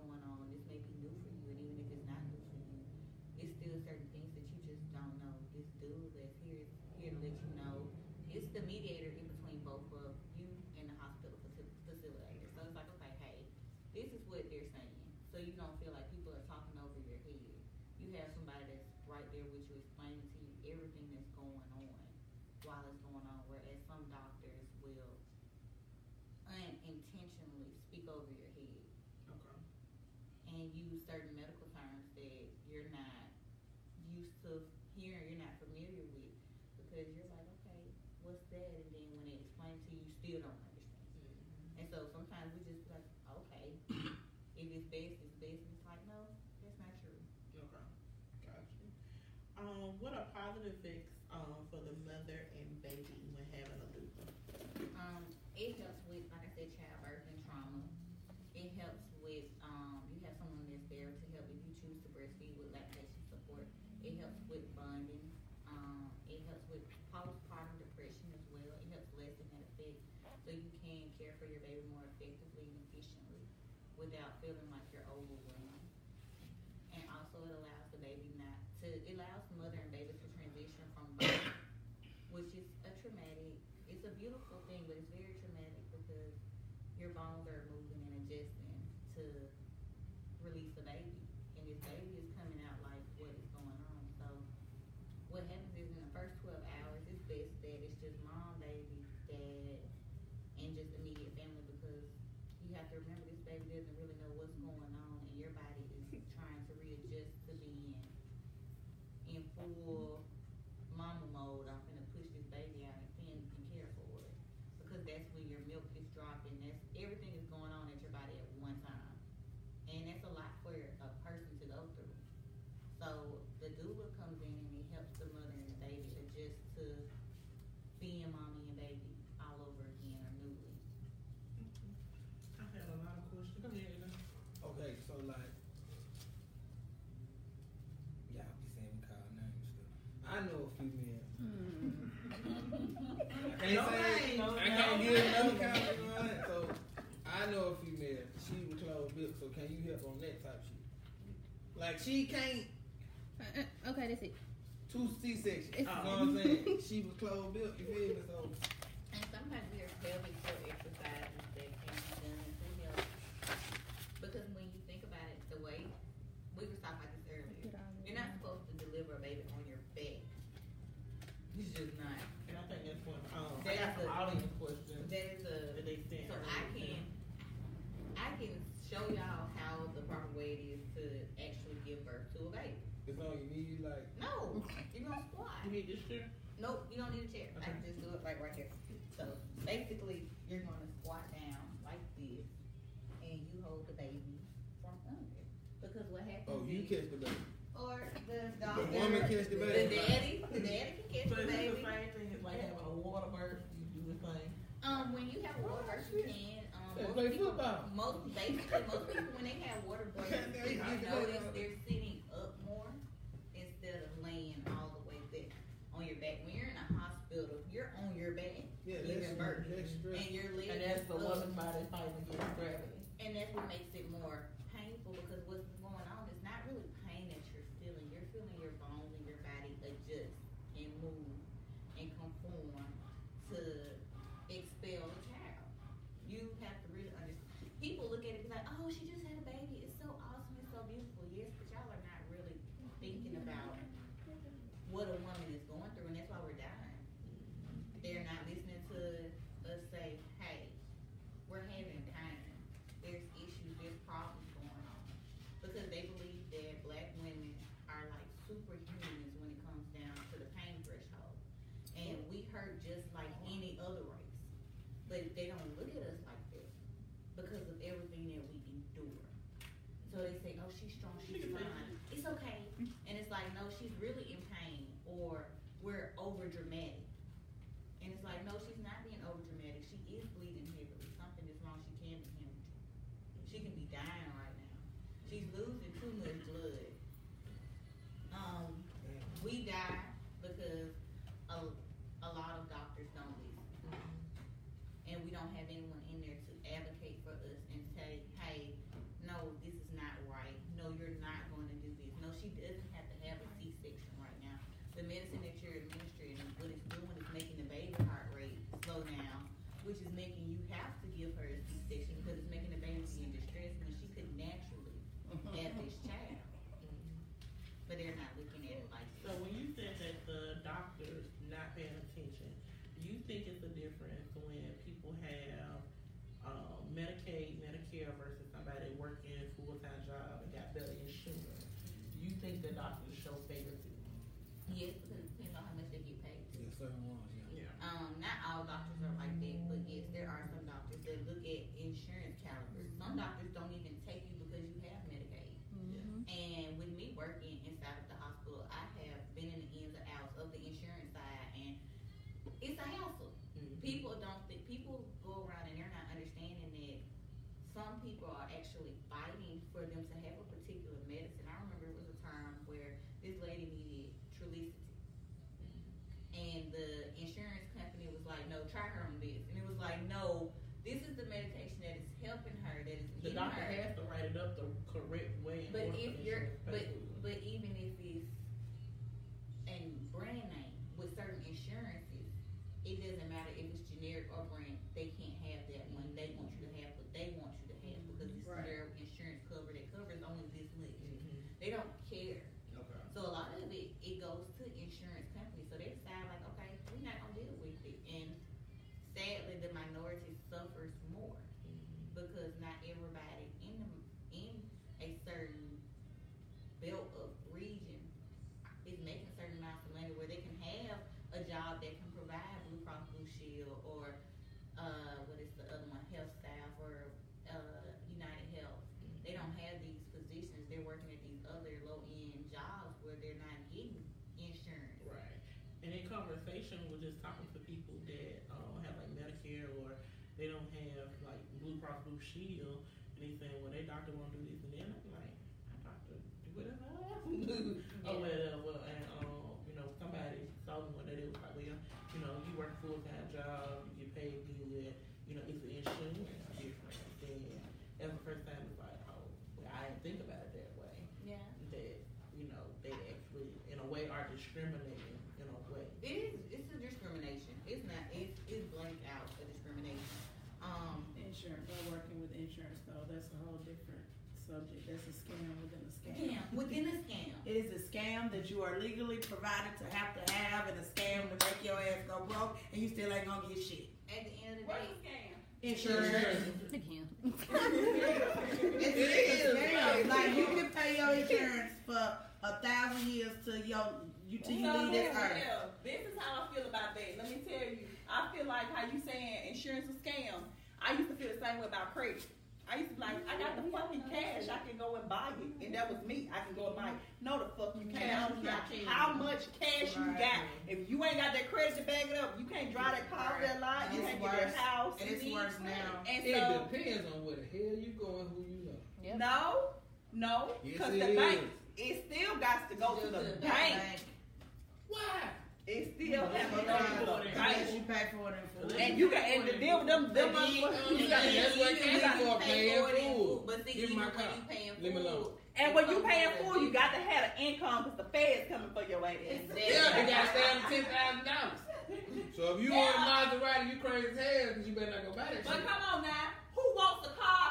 Speaker 3: certain medical terms that you're not used to hearing, you're not familiar with, because you're like, okay, what's that? And then when they explain to you, you still don't understand. Mm-hmm. And so sometimes we just like, okay, if it's based, it's based. And it's like, no, that's not true.
Speaker 5: Okay, gotcha. Um, what are positive effects
Speaker 3: without feeling like you're overwhelmed. And also it allows the baby not to, it allows Like
Speaker 7: she can't.
Speaker 1: Uh, uh, okay, that's it.
Speaker 7: Two C sections. You know what I'm saying? she was closed built. You feel me? So.
Speaker 3: And sometimes we are pelvic No, you
Speaker 7: need like
Speaker 3: no, you don't squat.
Speaker 5: You need this chair.
Speaker 3: Nope, you don't need a chair. Okay. I can just do it like right here. So basically, you're going to squat down like this, and you hold the baby from under. Because what happens?
Speaker 7: Oh, you catch the baby.
Speaker 3: Or the doctor?
Speaker 7: The woman catch the baby.
Speaker 3: The daddy. The daddy can catch
Speaker 5: so
Speaker 3: the baby.
Speaker 5: So the same thing as like having a water birth. You do the thing.
Speaker 3: Um, when you have water birth, you can. Um, most
Speaker 7: play
Speaker 3: people,
Speaker 7: football.
Speaker 3: Most basically, most people when they have water birth, you notice they're sitting
Speaker 7: Yeah, that's,
Speaker 3: burden.
Speaker 7: That's.
Speaker 3: And you're living.
Speaker 5: And that's the body fighting against gravity.
Speaker 3: And that's what makes it more painful because what's people are actually fighting for them to have a particular medicine. I remember it was a time where this lady needed Trulicity, and the insurance company was like, "No, try her on this," and it was like, "No, this is the medication that is helping her, that is
Speaker 5: The
Speaker 3: getting
Speaker 5: doctor
Speaker 3: her."
Speaker 5: has to write it up the correct way. in
Speaker 3: But
Speaker 5: order for
Speaker 3: if
Speaker 5: the
Speaker 3: you're,
Speaker 5: insurance to
Speaker 3: but,
Speaker 5: for it.
Speaker 3: but even if it's and brand name with certain insurances, it doesn't matter if it's generic or brand, they can't have that one. They want you to have what they want you to have because it's
Speaker 6: Right.
Speaker 3: their insurance cover that covers only this much.
Speaker 5: Mhm.
Speaker 3: They don't care.
Speaker 5: Okay.
Speaker 3: So a lot of it, it goes to insurance companies. So they decide like, okay, we're not gonna deal with it. And sadly, the minority suffers more because not everybody in the, in a certain belt of region is making certain amounts of money where they can have a job that can provide Blue Cross Blue Shield or uh, what is the other one, Health Staff or uh, United Health. They don't have these positions. They're working at these other low end jobs where they're not getting insurance.
Speaker 5: Right. And in we're just talking to people that uh, have like Medicare or they don't have like Blue Cross Blue Shield, and they saying, well, their doctor won't do this, and then I'm like, my doctor do whatever I want to do, or whatever. And um, you know, somebody told me one day they was like, well, you know, you work a full time job, you get paid good, you know, it's an insurance difference. And that's the first time it's like, oh, well, I didn't think about it that way
Speaker 3: Yeah.
Speaker 5: that you know they actually in a way are discriminating in a way.
Speaker 3: It is. It's a discrimination. It's not. It's it's blank out a discrimination. Um.
Speaker 6: Insurance, we're working with insurance though, that's a whole different subject, that's a scam within a scam.
Speaker 3: Scam within a scam.
Speaker 6: It is a scam that you are legally provided to have to have and a scam to make your ass go broke and you still ain't gonna get shit.
Speaker 3: At the end of the
Speaker 2: What's
Speaker 3: day,
Speaker 2: the scam?
Speaker 6: Insurance.
Speaker 1: Again.
Speaker 6: It is a scam, like you can pay your insurance for a thousand years to your, you, till you
Speaker 4: So
Speaker 6: leave this earth.
Speaker 4: yeah, this is how I feel about that. Let me tell you, I feel like how you saying insurance is scam. I used to feel the same way about credit. I used to be like, I got the fucking cash, I can go and buy it, and that was me. I can go and buy it. No, the fuck you can't. I don't care how much cash you got. If you ain't got that credit to back it up, you can't drive that car that lot. You
Speaker 6: It's
Speaker 4: can't get that house.
Speaker 6: And it's
Speaker 4: you need
Speaker 6: worse now.
Speaker 4: And
Speaker 7: It depends on where the hell you going, who you know.
Speaker 1: Yep.
Speaker 4: no, no, because
Speaker 7: it
Speaker 4: the bank, it still got to go to the bank.
Speaker 7: Why?
Speaker 4: It still has to
Speaker 5: But
Speaker 4: go
Speaker 5: that's
Speaker 4: to the
Speaker 5: what it
Speaker 4: bank.
Speaker 6: Unless you pay for it in full.
Speaker 4: And you can and the deal with them them
Speaker 7: you-
Speaker 4: motherfuckers.
Speaker 7: you
Speaker 4: you
Speaker 7: got-
Speaker 4: got-
Speaker 7: that's what
Speaker 3: even
Speaker 7: cash
Speaker 3: when you
Speaker 7: for,
Speaker 3: pay
Speaker 7: paying
Speaker 3: for it in
Speaker 7: full.
Speaker 3: full, But see,
Speaker 7: Give
Speaker 3: even
Speaker 7: my
Speaker 3: when
Speaker 7: car.
Speaker 3: you paying
Speaker 7: Leave me alone.
Speaker 4: And when you
Speaker 3: it
Speaker 4: paying
Speaker 3: comes
Speaker 4: full,
Speaker 3: with
Speaker 4: you got to have an income because the Fed's coming for your ass.
Speaker 3: Exactly.
Speaker 7: Yeah, they gotta stay on ten thousand dollars. So if you want a Maserati, you crazy as hell because you better not go buy that
Speaker 4: But
Speaker 7: shit.
Speaker 4: come on now, who wants a car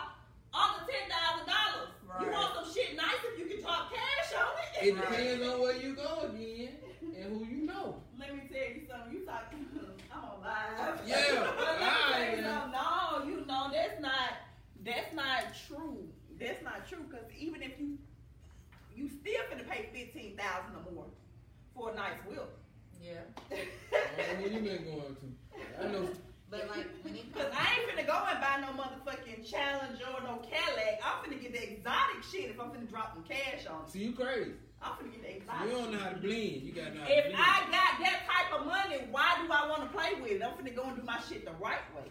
Speaker 4: under ten thousand dollars? You want some shit nice if you can drop cash on it?
Speaker 7: It depends on where you go again and who you know.
Speaker 4: Let me tell you something. You talking? I'm on live.
Speaker 7: Yeah,
Speaker 4: But let me tell you No, you know that's not that's not true. That's not true because even if you you still gonna pay fifteen thousand or more for a nice whip.
Speaker 3: Yeah.
Speaker 7: I don't know where you been going to. I know.
Speaker 3: But like when it
Speaker 4: Cause I ain't finna go and buy no motherfucking Challenger or no Cadillac. I'm finna get the exotic shit if I'm finna drop some cash on it.
Speaker 7: See, you crazy.
Speaker 4: I'm finna get the
Speaker 7: You
Speaker 4: exotic.
Speaker 7: don't know how to blend. You got to know how
Speaker 4: If
Speaker 7: to blend.
Speaker 4: I got that type of money, why do I want to play with it? I'm finna go and do my shit the right way.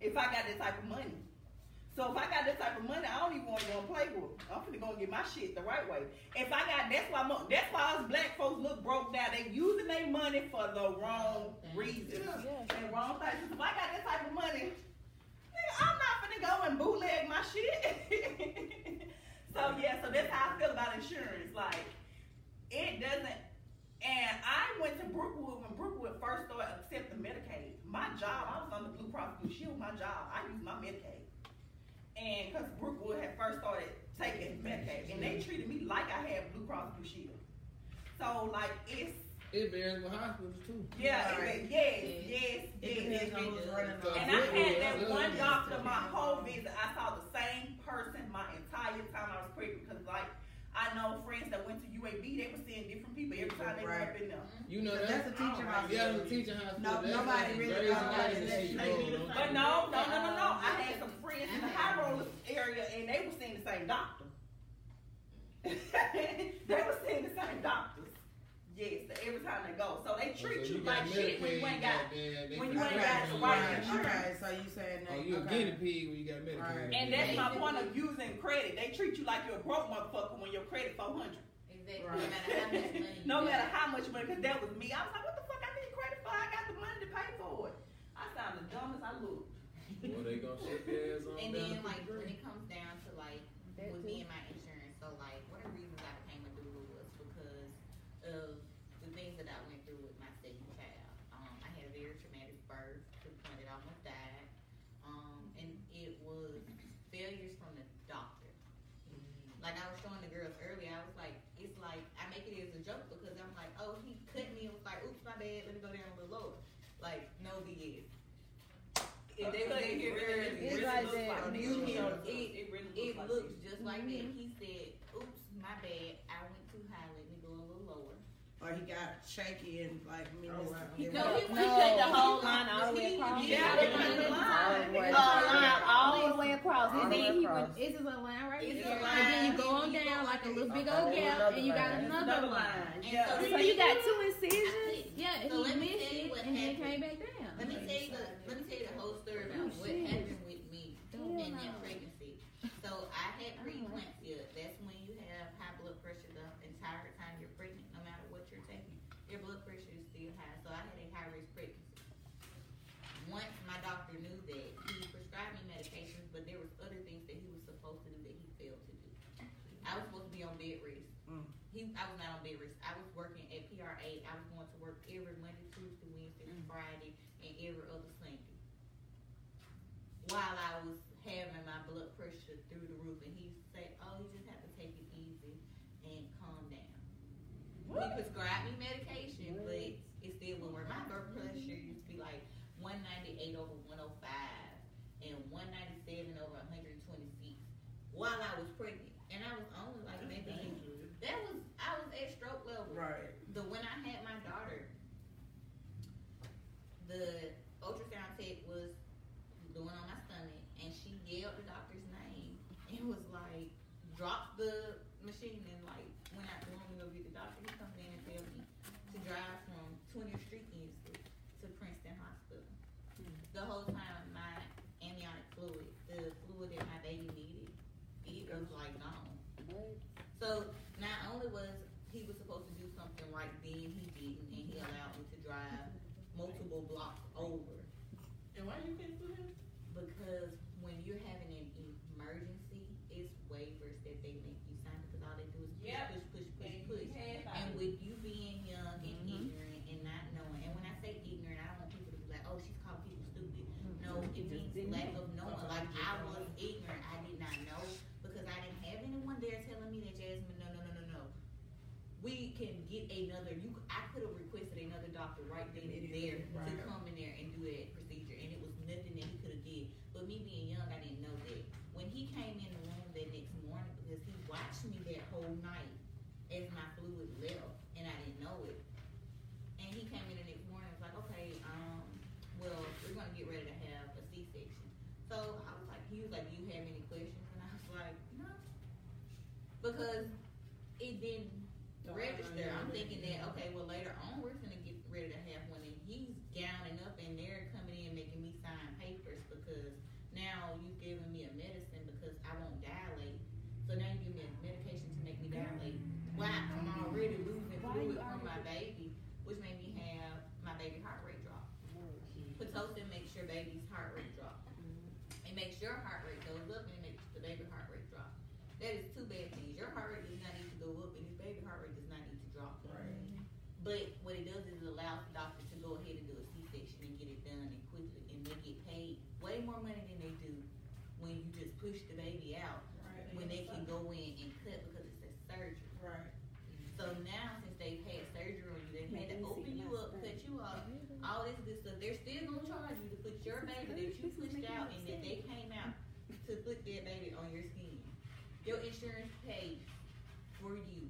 Speaker 4: If I got that type of money. So if I got that type of money, I don't even want to go and play with it. I'm finna go and get my shit the right way. If I got, that's why, mo- that's why us black folks look broke now. They using their money for the wrong reasons
Speaker 1: Yeah.
Speaker 4: and wrong things. If I got that type of money, I'm not finna go and bootleg my shit. so yeah, so that's how I feel about insurance. Like it doesn't. And I went to Brookwood when Brookwood first started accepting Medicaid. My job, I was on the Blue Cross Blue Shield. My job, I used my Medicaid. And because Brookwood had first started taking Medicaid, and they treated me like I had Blue Cross Blue Shield. So like it's
Speaker 7: it varies with hospitals too.
Speaker 4: Yeah,
Speaker 6: right.
Speaker 4: yes, yes, yes.
Speaker 7: yes,
Speaker 6: yes.
Speaker 4: And I had that one doctor my whole visit. I saw the same person my entire time I was pregnant because, like, I know friends that went to UAB, they were seeing different people every time they right. went up in there.
Speaker 7: You know that's
Speaker 4: a teacher
Speaker 7: oh,
Speaker 4: hospital.
Speaker 7: Yeah, that's a teacher hospital.
Speaker 4: No, nobody really
Speaker 7: knows.
Speaker 4: But no, no, no, no, no. I had some friends in the high rollers area, and they were seeing the same doctor. they were seeing the same doctor. Yes, every time they go. So they oh, treat
Speaker 7: So
Speaker 4: you,
Speaker 7: got
Speaker 4: like shit when you ain't got.
Speaker 7: goddamn, they
Speaker 4: when you ain't got the
Speaker 7: you.
Speaker 4: right
Speaker 6: Right,
Speaker 4: insurance.
Speaker 6: okay, so you saying that.
Speaker 7: Oh, you a guinea pig when you got Medicaid.
Speaker 6: Right.
Speaker 4: And that's my point of using credit. They treat you like you're a broke motherfucker when your credit four hundred.
Speaker 3: Exactly.
Speaker 6: Right.
Speaker 3: No matter how much money.
Speaker 4: No
Speaker 3: got.
Speaker 4: matter how much money, because that was me. I was like, what the fuck I need credit for? I got the money to pay for it. I sound the dumbest I look.
Speaker 8: Well, they gonna shut their ass on
Speaker 3: And then like when it comes down to like
Speaker 1: That
Speaker 3: with
Speaker 1: too.
Speaker 3: me and my insurance, so like one of the reasons I became a doula was because of the things that I went through with my second child. Um, I had a very traumatic birth to the point that I almost died. Um, and it was failures from the doctor. Like I was showing the girls earlier, I was like, it's like I make it as a joke because I'm like, oh, he cut me. It was like, oops, my bad. Let me go down a little lower. Like no BS. If they was in here earlier,
Speaker 1: It's like that.
Speaker 3: you can,
Speaker 4: It,
Speaker 3: it,
Speaker 4: it really
Speaker 3: it
Speaker 4: looks like
Speaker 3: looks
Speaker 4: this.
Speaker 3: just like that. Mm-hmm. He said, oops, my bad. I went too high. Let me go a little lower.
Speaker 6: Or he got shaky and like me.
Speaker 4: Oh, wow.
Speaker 6: he
Speaker 3: No, he,
Speaker 1: No.
Speaker 3: he cut the whole
Speaker 1: line all the way
Speaker 3: He-
Speaker 1: across.
Speaker 3: he-
Speaker 4: Yeah, they cut the line.
Speaker 1: All the way
Speaker 4: uh,
Speaker 1: across.
Speaker 4: line
Speaker 1: All the way across.
Speaker 9: All
Speaker 1: And
Speaker 9: the
Speaker 1: then
Speaker 9: way
Speaker 1: he
Speaker 9: across.
Speaker 1: went, it's just a line right
Speaker 3: It's
Speaker 1: there.
Speaker 3: a
Speaker 1: And then you
Speaker 3: line,
Speaker 1: go on
Speaker 3: and you
Speaker 1: down
Speaker 3: go
Speaker 1: like a little
Speaker 9: a
Speaker 1: big
Speaker 9: whole
Speaker 1: old gap, and you got another
Speaker 4: Another
Speaker 1: line.
Speaker 4: line. Yeah.
Speaker 3: so
Speaker 1: So you got two incisions. Yeah, and
Speaker 3: let
Speaker 1: he
Speaker 3: me
Speaker 1: missed it,
Speaker 3: what
Speaker 1: and then came back down.
Speaker 3: Let me tell you the let me tell you the whole story about
Speaker 1: Oh,
Speaker 3: what
Speaker 1: shit.
Speaker 3: happened with me
Speaker 1: Hell
Speaker 3: in
Speaker 1: no.
Speaker 3: that pregnancy. So I had preeclampsia. That's when you have high blood pressure the entire time you're pregnant, no matter what you're taking. Your blood pressure is still high. So I had a high risk pregnancy. Once my doctor knew that, he prescribed me medications, but there was other things that he was supposed to do that he failed to do. I was supposed to be on bed rest.
Speaker 6: Mm.
Speaker 3: He, I was not on bed rest. I was working at PRA. I was going to work every Monday, Tuesday, Wednesday, and Friday, and every other Sunday. While I was having my blood pressure through the roof, and he said, "Oh, you just have to take it easy and calm down." He prescribed me medication, but it still wouldn't work. My blood pressure used to be like 198 over 105 and 197 over 126 while I was pregnant, and I was only like maybe that was I was at stroke level.
Speaker 6: Right.
Speaker 3: The when I had my daughter, the ultrasound tech was doing on my stomach, and she yelled the doctor's name and was like, "Drop the machine!" And like when I when we go get the doctor, he comes in and tells me to drive from 20th Street East to Princeton Hospital. The whole time, my amniotic fluid, the fluid that my baby needed, it was like gone. So not only was he was supposed to do something right then, he didn't, and he allowed me to drive multiple blocks over.
Speaker 5: And why you can't do that?
Speaker 3: Because when you're having an emergency, it's waivers that they make you sign because all they do is push,
Speaker 4: Yep.
Speaker 3: push, push, push, push. And with you being young and ignorant and not knowing, and when I say ignorant, I don't want people to be like, oh, she's calling people stupid. No, it means lack of knowing. Like I was ignorant, I did not know because I didn't have anyone there telling me that Jasmine, no, no, no, no, no. We can get another. You, I could have requested another doctor right there to come in there and do that procedure, and it was nothing that he could have did. But me being young, I didn't know that. When he came in the room that next morning, because he watched me that whole night as my fluid left, and I didn't know it. And he came in the next morning and was like, okay, um, well, we're gonna get ready to have a C-section. So I was like, he was like, do you have any questions? And I was like, no. Because it didn't register. I'm thinking that, okay, well, later on, we're gonna get ready to have one, and he's gowning up, and they're coming in making me sign papers because now you've given me a medicine because I won't dilate. So now you give me a medication to make me dilate. Why I'm already from my baby, which made me have my baby heart rate drop. Pitocin makes your baby's heart rate drop. It makes your heart rate goes up and it makes the baby heart rate drop. That is two bad things. Your heart rate does not need to go up and his baby heart rate does not need to drop.
Speaker 6: Right.
Speaker 3: But what it does is it allows the doctor to go ahead and do a C-section and get it done and quickly, and they get paid way more money than they do when you just push the baby out.
Speaker 6: Right.
Speaker 3: When they can go in and cut because it's a surgery.
Speaker 6: Right.
Speaker 3: So now since they've had surgery on you, they've had to open you up, cut you off, all this good stuff. They're still gonna charge you to put your baby that you pushed out and that they came out to put that baby on your skin. Your insurance pays for you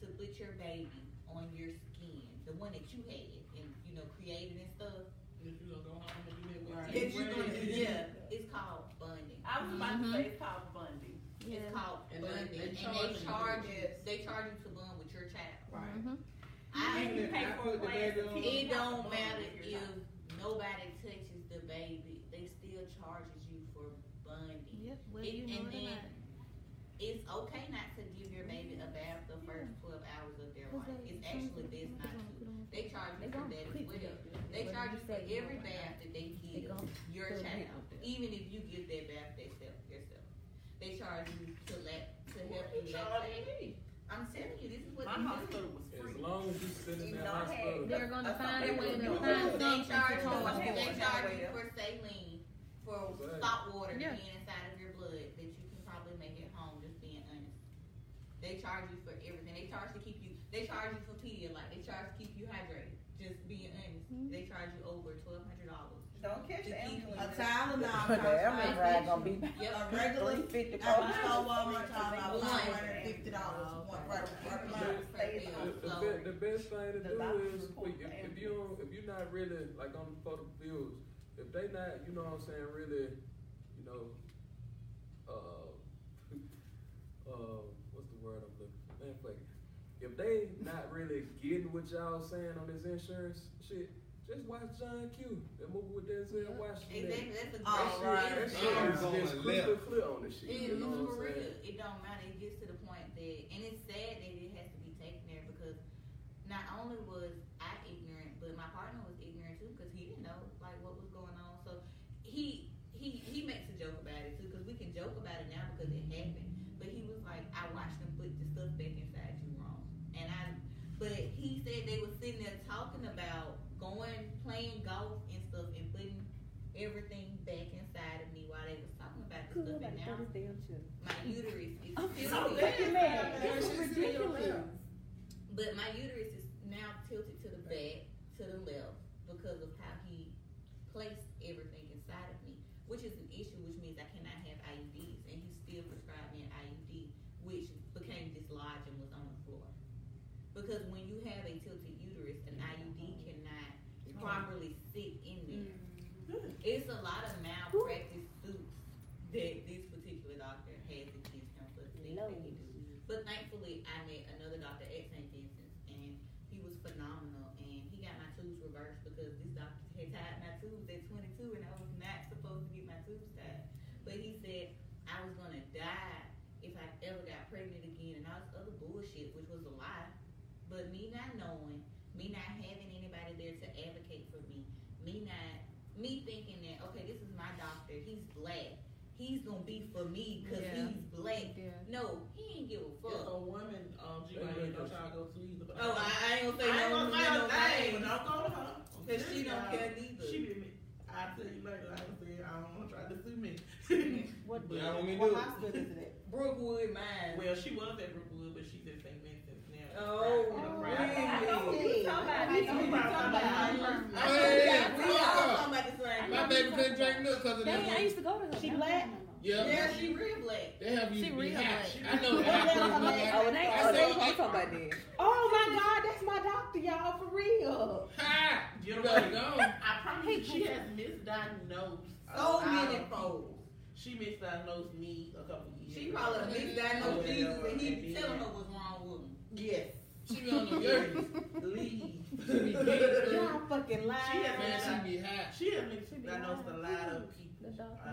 Speaker 3: to put your baby on your skin, the one that you had and you know created and stuff.
Speaker 5: If you gonna go home and do that
Speaker 6: Right.
Speaker 3: That you gonna do, yeah, it's called bonding.
Speaker 4: I was about to say it's called funding.
Speaker 3: It's called
Speaker 5: And they-
Speaker 3: bonding,
Speaker 5: they
Speaker 3: and
Speaker 5: charge
Speaker 3: they
Speaker 5: you.
Speaker 3: charge you. They charge you to bond with your child.
Speaker 5: Right.
Speaker 1: Mhm.
Speaker 3: I,
Speaker 6: And you pay for
Speaker 7: put the
Speaker 6: class
Speaker 7: baby
Speaker 6: if
Speaker 7: on-
Speaker 6: you
Speaker 3: It don't matter if nobody touches the baby, they still charges you for bonding.
Speaker 1: Yep, whether
Speaker 3: It-
Speaker 1: you know
Speaker 3: and
Speaker 1: it
Speaker 3: then. It's okay not to give your baby a bath the first twelve hours of their life. It's actually best not to. They charge
Speaker 1: They
Speaker 3: you for
Speaker 1: gonna
Speaker 3: that as well. They charge
Speaker 1: you
Speaker 3: you for
Speaker 1: say
Speaker 3: every
Speaker 1: know it or
Speaker 3: bath that they
Speaker 1: They
Speaker 3: give your child,
Speaker 1: hit with it.
Speaker 3: even if you give that bath themselves yourself. They charge you to let to help
Speaker 5: You
Speaker 3: you
Speaker 5: charging
Speaker 3: lactate.
Speaker 5: Me?
Speaker 3: I'm telling you, this is what
Speaker 4: My
Speaker 3: they do.
Speaker 4: hospital was
Speaker 8: As
Speaker 4: free.
Speaker 8: long as you sit in
Speaker 4: Even
Speaker 8: that
Speaker 4: though I
Speaker 8: hospital.
Speaker 1: They're gonna find a
Speaker 4: something
Speaker 1: way
Speaker 4: they
Speaker 1: to
Speaker 4: do.
Speaker 1: find
Speaker 3: They
Speaker 1: something
Speaker 3: charge
Speaker 1: to
Speaker 3: you,
Speaker 1: charge
Speaker 3: they
Speaker 1: for.
Speaker 3: charge you for saline, for
Speaker 8: Right.
Speaker 3: salt water
Speaker 1: Yeah.
Speaker 3: being inside of your blood that you can probably make at home, just being honest. They charge you for everything. They charge to keep you, they charge you for Pedialyte. They charge to keep you hydrated, just being honest.
Speaker 1: Mhm.
Speaker 3: They charge you over twelve hundred dollars.
Speaker 4: Don't catch the
Speaker 3: To keep
Speaker 4: ambulance.
Speaker 9: A Tylenol The costs ambulance ride gonna be
Speaker 3: Yep.
Speaker 9: a regular
Speaker 4: Three
Speaker 9: fifty
Speaker 4: I
Speaker 9: for
Speaker 4: was Walmart talking about
Speaker 3: One.
Speaker 4: five hundred and fifty dollars, one per, per
Speaker 8: The,
Speaker 4: month. Stay
Speaker 3: bill.
Speaker 4: home.
Speaker 8: the, be- the best thing to
Speaker 4: The
Speaker 8: do
Speaker 4: doctor's
Speaker 8: is
Speaker 4: report
Speaker 8: if, if you don't, if you're not really like on for the bills, if they not, you know what I'm saying, really, you know, uh, uh, what's the word I'm looking for? Man, fuck it. If they not really getting what y'all saying on this insurance shit, just watch John Q. That movie with Denzel
Speaker 3: Yep.
Speaker 8: Washington.
Speaker 3: Exactly. That's a great
Speaker 4: All right.
Speaker 8: That
Speaker 3: shit.
Speaker 8: shit
Speaker 7: Yeah.
Speaker 8: is just
Speaker 7: Going
Speaker 8: crystal
Speaker 7: left.
Speaker 8: clear on the shit.
Speaker 3: It
Speaker 8: you
Speaker 3: is
Speaker 8: know what
Speaker 3: for
Speaker 8: I'm
Speaker 3: real. It don't matter. It gets to the point that, and it's sad that it has to be taken there because not only was I ignorant, but my partner was ignorant too because he didn't know like what was going on. So he he he makes a joke about it too because we can joke about it now because it happened. But he was like, I watched them put the stuff back inside you wrong, and I. But he said they were sitting there talking about going playing golf and stuff and putting everything back inside of me while they was talking about this
Speaker 1: Could
Speaker 3: stuff. And now
Speaker 1: throw this damn shit?
Speaker 3: my uterus is
Speaker 1: I'm so fucking mad. This is ridiculous.
Speaker 3: But my uterus is now tilted to the back, to the left, because of how he placed everything inside of me, which is an issue, which means I cannot have IUDs, and he still prescribed me an IUD, which became dislodged and was on the floor. Because when you have a tilted uterus, an IUD cannot properly sit in there. It's a lot of malpractice suits that this particular doctor has against him for the things that he do. But thankfully, I met another doctor at St. Vincent's, and he was phenomenal. And he got my tubes reversed because this doctor had tied my tubes at 22, and I was not supposed to get my tubes tied. But he said I was gonna die if I ever got pregnant again, and all this other bullshit, which was a lie. But me not knowing, me not having anybody there to advocate for me, me not, me thinking that okay, this is my doctor, he's black, he's gonna be for me because
Speaker 1: Yeah.
Speaker 3: he's black.
Speaker 1: Yeah.
Speaker 3: No, he ain't give a
Speaker 5: If
Speaker 3: fuck.
Speaker 5: a woman, um, G, I ain't no child go to either.
Speaker 3: Oh, I, I ain't gonna say
Speaker 5: I ain't gonna say
Speaker 3: no
Speaker 5: no name, don't go to her.
Speaker 3: Cause she don't care neither.
Speaker 5: She didn't. I'll tell you later. I said I don't want to try to sue me.
Speaker 4: What,
Speaker 7: But y'all want me to
Speaker 4: what
Speaker 7: do it?
Speaker 4: hospital is it at?
Speaker 3: Brookwood mine.
Speaker 5: well, she was at Brookwood, but she's at St. Vincent's now.
Speaker 3: Oh,
Speaker 5: In a
Speaker 3: really?
Speaker 4: I know who you talking about. I know who you talking about.
Speaker 3: I
Speaker 7: Oh, yeah,
Speaker 3: we all- talking about the same.
Speaker 7: My baby couldn't drink milk because of
Speaker 1: Dang, I used to go to her.
Speaker 4: She
Speaker 1: No,
Speaker 4: black?
Speaker 7: Yeah.
Speaker 3: Yeah, she real black.
Speaker 7: They have you
Speaker 1: She real black.
Speaker 7: I know that.
Speaker 4: Oh,
Speaker 7: like,
Speaker 9: Oh, they,
Speaker 7: I
Speaker 9: oh, they, you talking about this?
Speaker 4: Oh my God, that's my doctor, y'all, for real.
Speaker 7: Ha! You
Speaker 5: Get
Speaker 7: better
Speaker 5: away.
Speaker 7: go.
Speaker 5: I promise you, she has misdiagnosed.
Speaker 3: So many folks.
Speaker 5: People. She misdiagnosed me a couple years
Speaker 3: She
Speaker 5: ago.
Speaker 3: probably misdiagnosed
Speaker 5: Oh,
Speaker 3: Jesus
Speaker 5: yeah,
Speaker 3: and he
Speaker 5: and
Speaker 3: telling her what's wrong with him.
Speaker 5: Yes.
Speaker 7: She be on the yerkes.
Speaker 5: Leave.
Speaker 7: She be big.
Speaker 4: Y'all fucking
Speaker 5: She has
Speaker 7: Man,
Speaker 4: lying.
Speaker 7: she be high.
Speaker 5: She has misdiagnosed a lot of people.
Speaker 1: The doctor.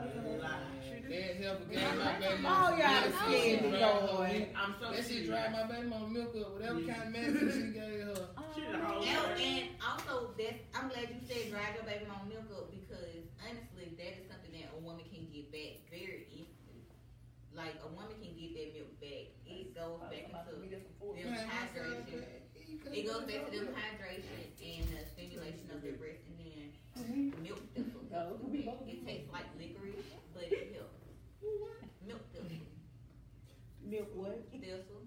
Speaker 7: That help gave my baby
Speaker 4: Oh, Lord.
Speaker 5: I'm so
Speaker 7: That shit dried my baby mama milk up, whatever
Speaker 5: Yeah.
Speaker 7: kind of medicine she gave her.
Speaker 5: She the
Speaker 3: And, also, that's, I'm glad you said drive your baby mama milk up because honestly, that is something that a woman can get back very easily. Like a woman can get that milk back. It goes back into them hydration. It goes back to them hydration and the stimulation of their breast, milk thistle.
Speaker 4: It
Speaker 3: tastes like licorice, but it helps. Milk thistle.
Speaker 4: Milk what?
Speaker 3: Thistle.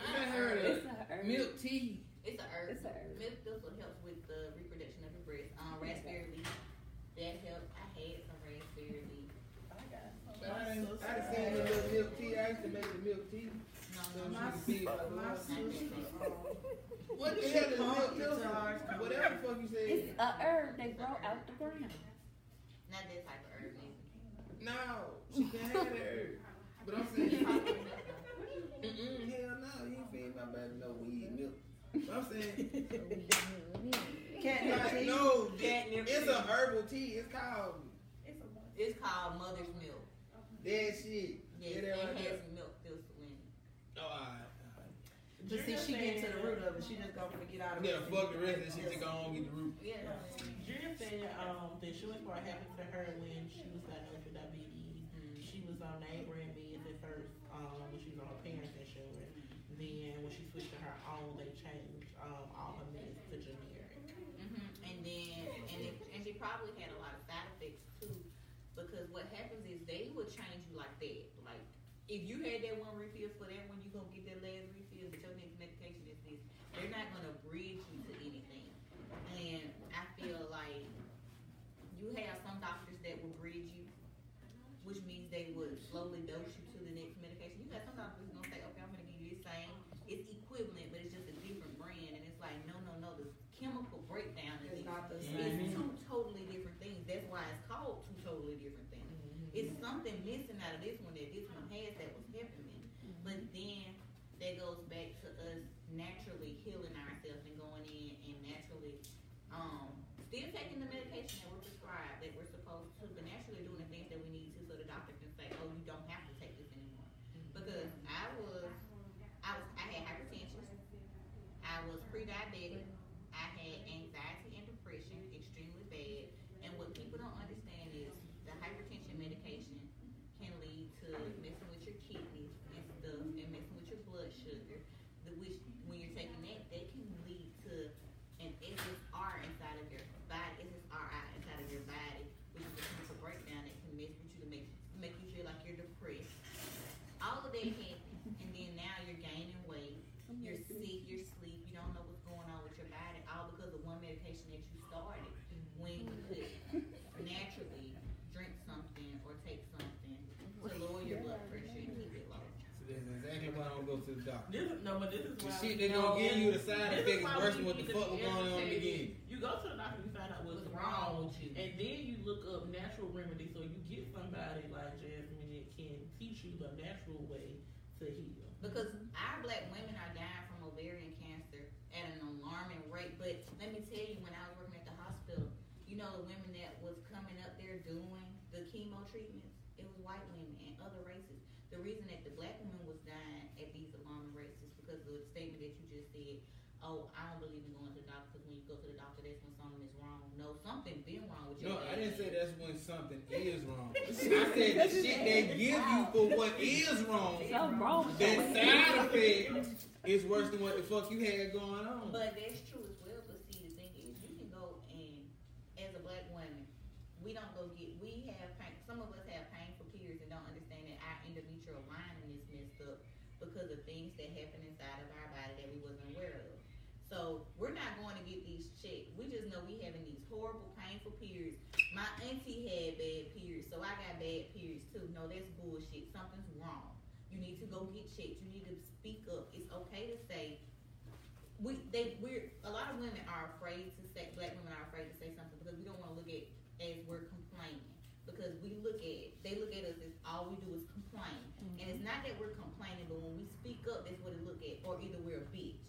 Speaker 7: I heard
Speaker 1: It's
Speaker 7: of
Speaker 1: a herb.
Speaker 7: milk tea.
Speaker 3: It's a herb.
Speaker 1: It's a herb.
Speaker 3: Milk thistle helps with the reproduction of the breast. Um, raspberry leaf. That helps. I had some raspberry leaf.
Speaker 7: I didn't, I done seen the little milk tea. I used to make the milk tea. So
Speaker 3: no,
Speaker 7: can feed my
Speaker 6: my sister,
Speaker 7: What the hell is
Speaker 6: pumped
Speaker 7: milk
Speaker 6: it till
Speaker 7: milk?
Speaker 6: ours come
Speaker 7: Whatever the fuck you said.
Speaker 1: It's a herb they grow out the ground.
Speaker 3: not this type of herb.
Speaker 7: No, she can't have that. But I'm saying, mm-mm, hell no, you ain't feed my baby no weed milk. But I'm saying,
Speaker 4: Catnip
Speaker 7: like,
Speaker 4: tea.
Speaker 7: no,
Speaker 4: Catnip
Speaker 7: it's
Speaker 4: tea.
Speaker 7: a herbal tea. It's called
Speaker 3: It's called mother's milk.
Speaker 7: that shit.
Speaker 3: Yes,
Speaker 7: Yeah, that right
Speaker 3: it
Speaker 7: there.
Speaker 3: has milk thistle in it.
Speaker 7: Oh, alright, alright.
Speaker 4: But see, she get to the root of it. She just gonna get out of it.
Speaker 7: Yeah, fuck the rest and she just go on get the root.
Speaker 3: Yeah.
Speaker 5: Junior said um, the shooting part happened to her when she was diagnosed with diabetes. She was on name brand meds at first um, when she was on her parents' insurance. Then when she switched to her own, they changed um, all her meds to generic.
Speaker 3: hmm And then, and it, and she probably had a lot of side effects too, because what happens is they would change you like that. Like, if you had that one refill for that one, you gonna get that last refill, but your next medication is this. They're not gonna bridge you to anything. And I feel like you have some doctors that will bridge you, which means they would slowly dose you to the next medication. You got some doctors who's gonna say, okay, I'm gonna give you the same. It's equivalent, but it's just a different brand. And it's like, no, no, no, the chemical breakdown is
Speaker 6: It's not the
Speaker 3: it's
Speaker 6: same.
Speaker 3: two totally different things. That's why it's called two totally different things. It's something missing out of this one that this one has that was helping me. But then that goes back to us naturally healing ourselves and going in and naturally um still taking the medication that we're prescribed that we're supposed to, but naturally doing the things that we need to so the doctor can say, Oh, you don't have to take this anymore. Because I was I was I had hypertension, I was pre diabetic, I had anxiety and depression, extremely bad. And what people don't understand is the hypertension medication can lead to messing with your kidneys and stuff and messing with your blood sugar. The which when you're taking that, that can lead to an SSR inside of your body, SSRI inside of your body, which is a chemical breakdown that can mess with you to make make you feel like you're depressed. All of that happens, and then now you're gaining weight, you're sick, you're asleep, you don't know what's going on with your body, all because of one medication that you started when you could naturally drink something or take something to lower your blood pressure and keep it low.
Speaker 7: So that's exactly why I don't go to the doctor.
Speaker 5: This is, no, but this is
Speaker 7: The
Speaker 5: why
Speaker 7: shit they
Speaker 5: know-
Speaker 7: gonna give you the side
Speaker 5: this is
Speaker 7: effects worse than what the
Speaker 5: need to
Speaker 7: fuck was going on in the beginning.
Speaker 5: You go to the doctor, you find out what's,
Speaker 3: What's
Speaker 5: wrong
Speaker 3: wrong
Speaker 5: with you, and then you look up natural remedies. So you get somebody like Jasmine that can teach you the natural way to heal.
Speaker 3: Because our black women are dying from ovarian cancer at an alarming rate. But let me tell you, when I was working at the hospital, you know the women that was coming up there doing the chemo treatments, it was white women and other races. The reason that the black women was dying at these alarming rates is because of the statement that you just said. Oh, I don't believe in going to the doctor because when you go to the doctor, that's when something is wrong. No, something been wrong with your
Speaker 7: No, I didn't say that's when something is wrong. I said the shit they give you for what is wrong.
Speaker 1: Something wrong with
Speaker 7: That side effect is worse than what the fuck you had going on.
Speaker 3: But that's true as well. But see, the thing is, you can go and, as a black woman, we don't go get. We have pain. Some of us have painful periods and don't understand that our endometrial lining is messed up because of things that happen inside of our body that we wasn't aware of. So we're not going to get these checked. We just know we having these horrible, painful periods. My auntie had bad periods, so I got bad periods too. No, that's bullshit. Something's wrong. You need to go get checked. You need to speak up. It's okay to say we they we're a lot of women are afraid to say black women are afraid to say something because we don't want to look at as we're complaining because we look at they look at us as all we do is complain and mm-hmm. it's not that we're complaining but when we speak up that's what it look at or either we're a bitch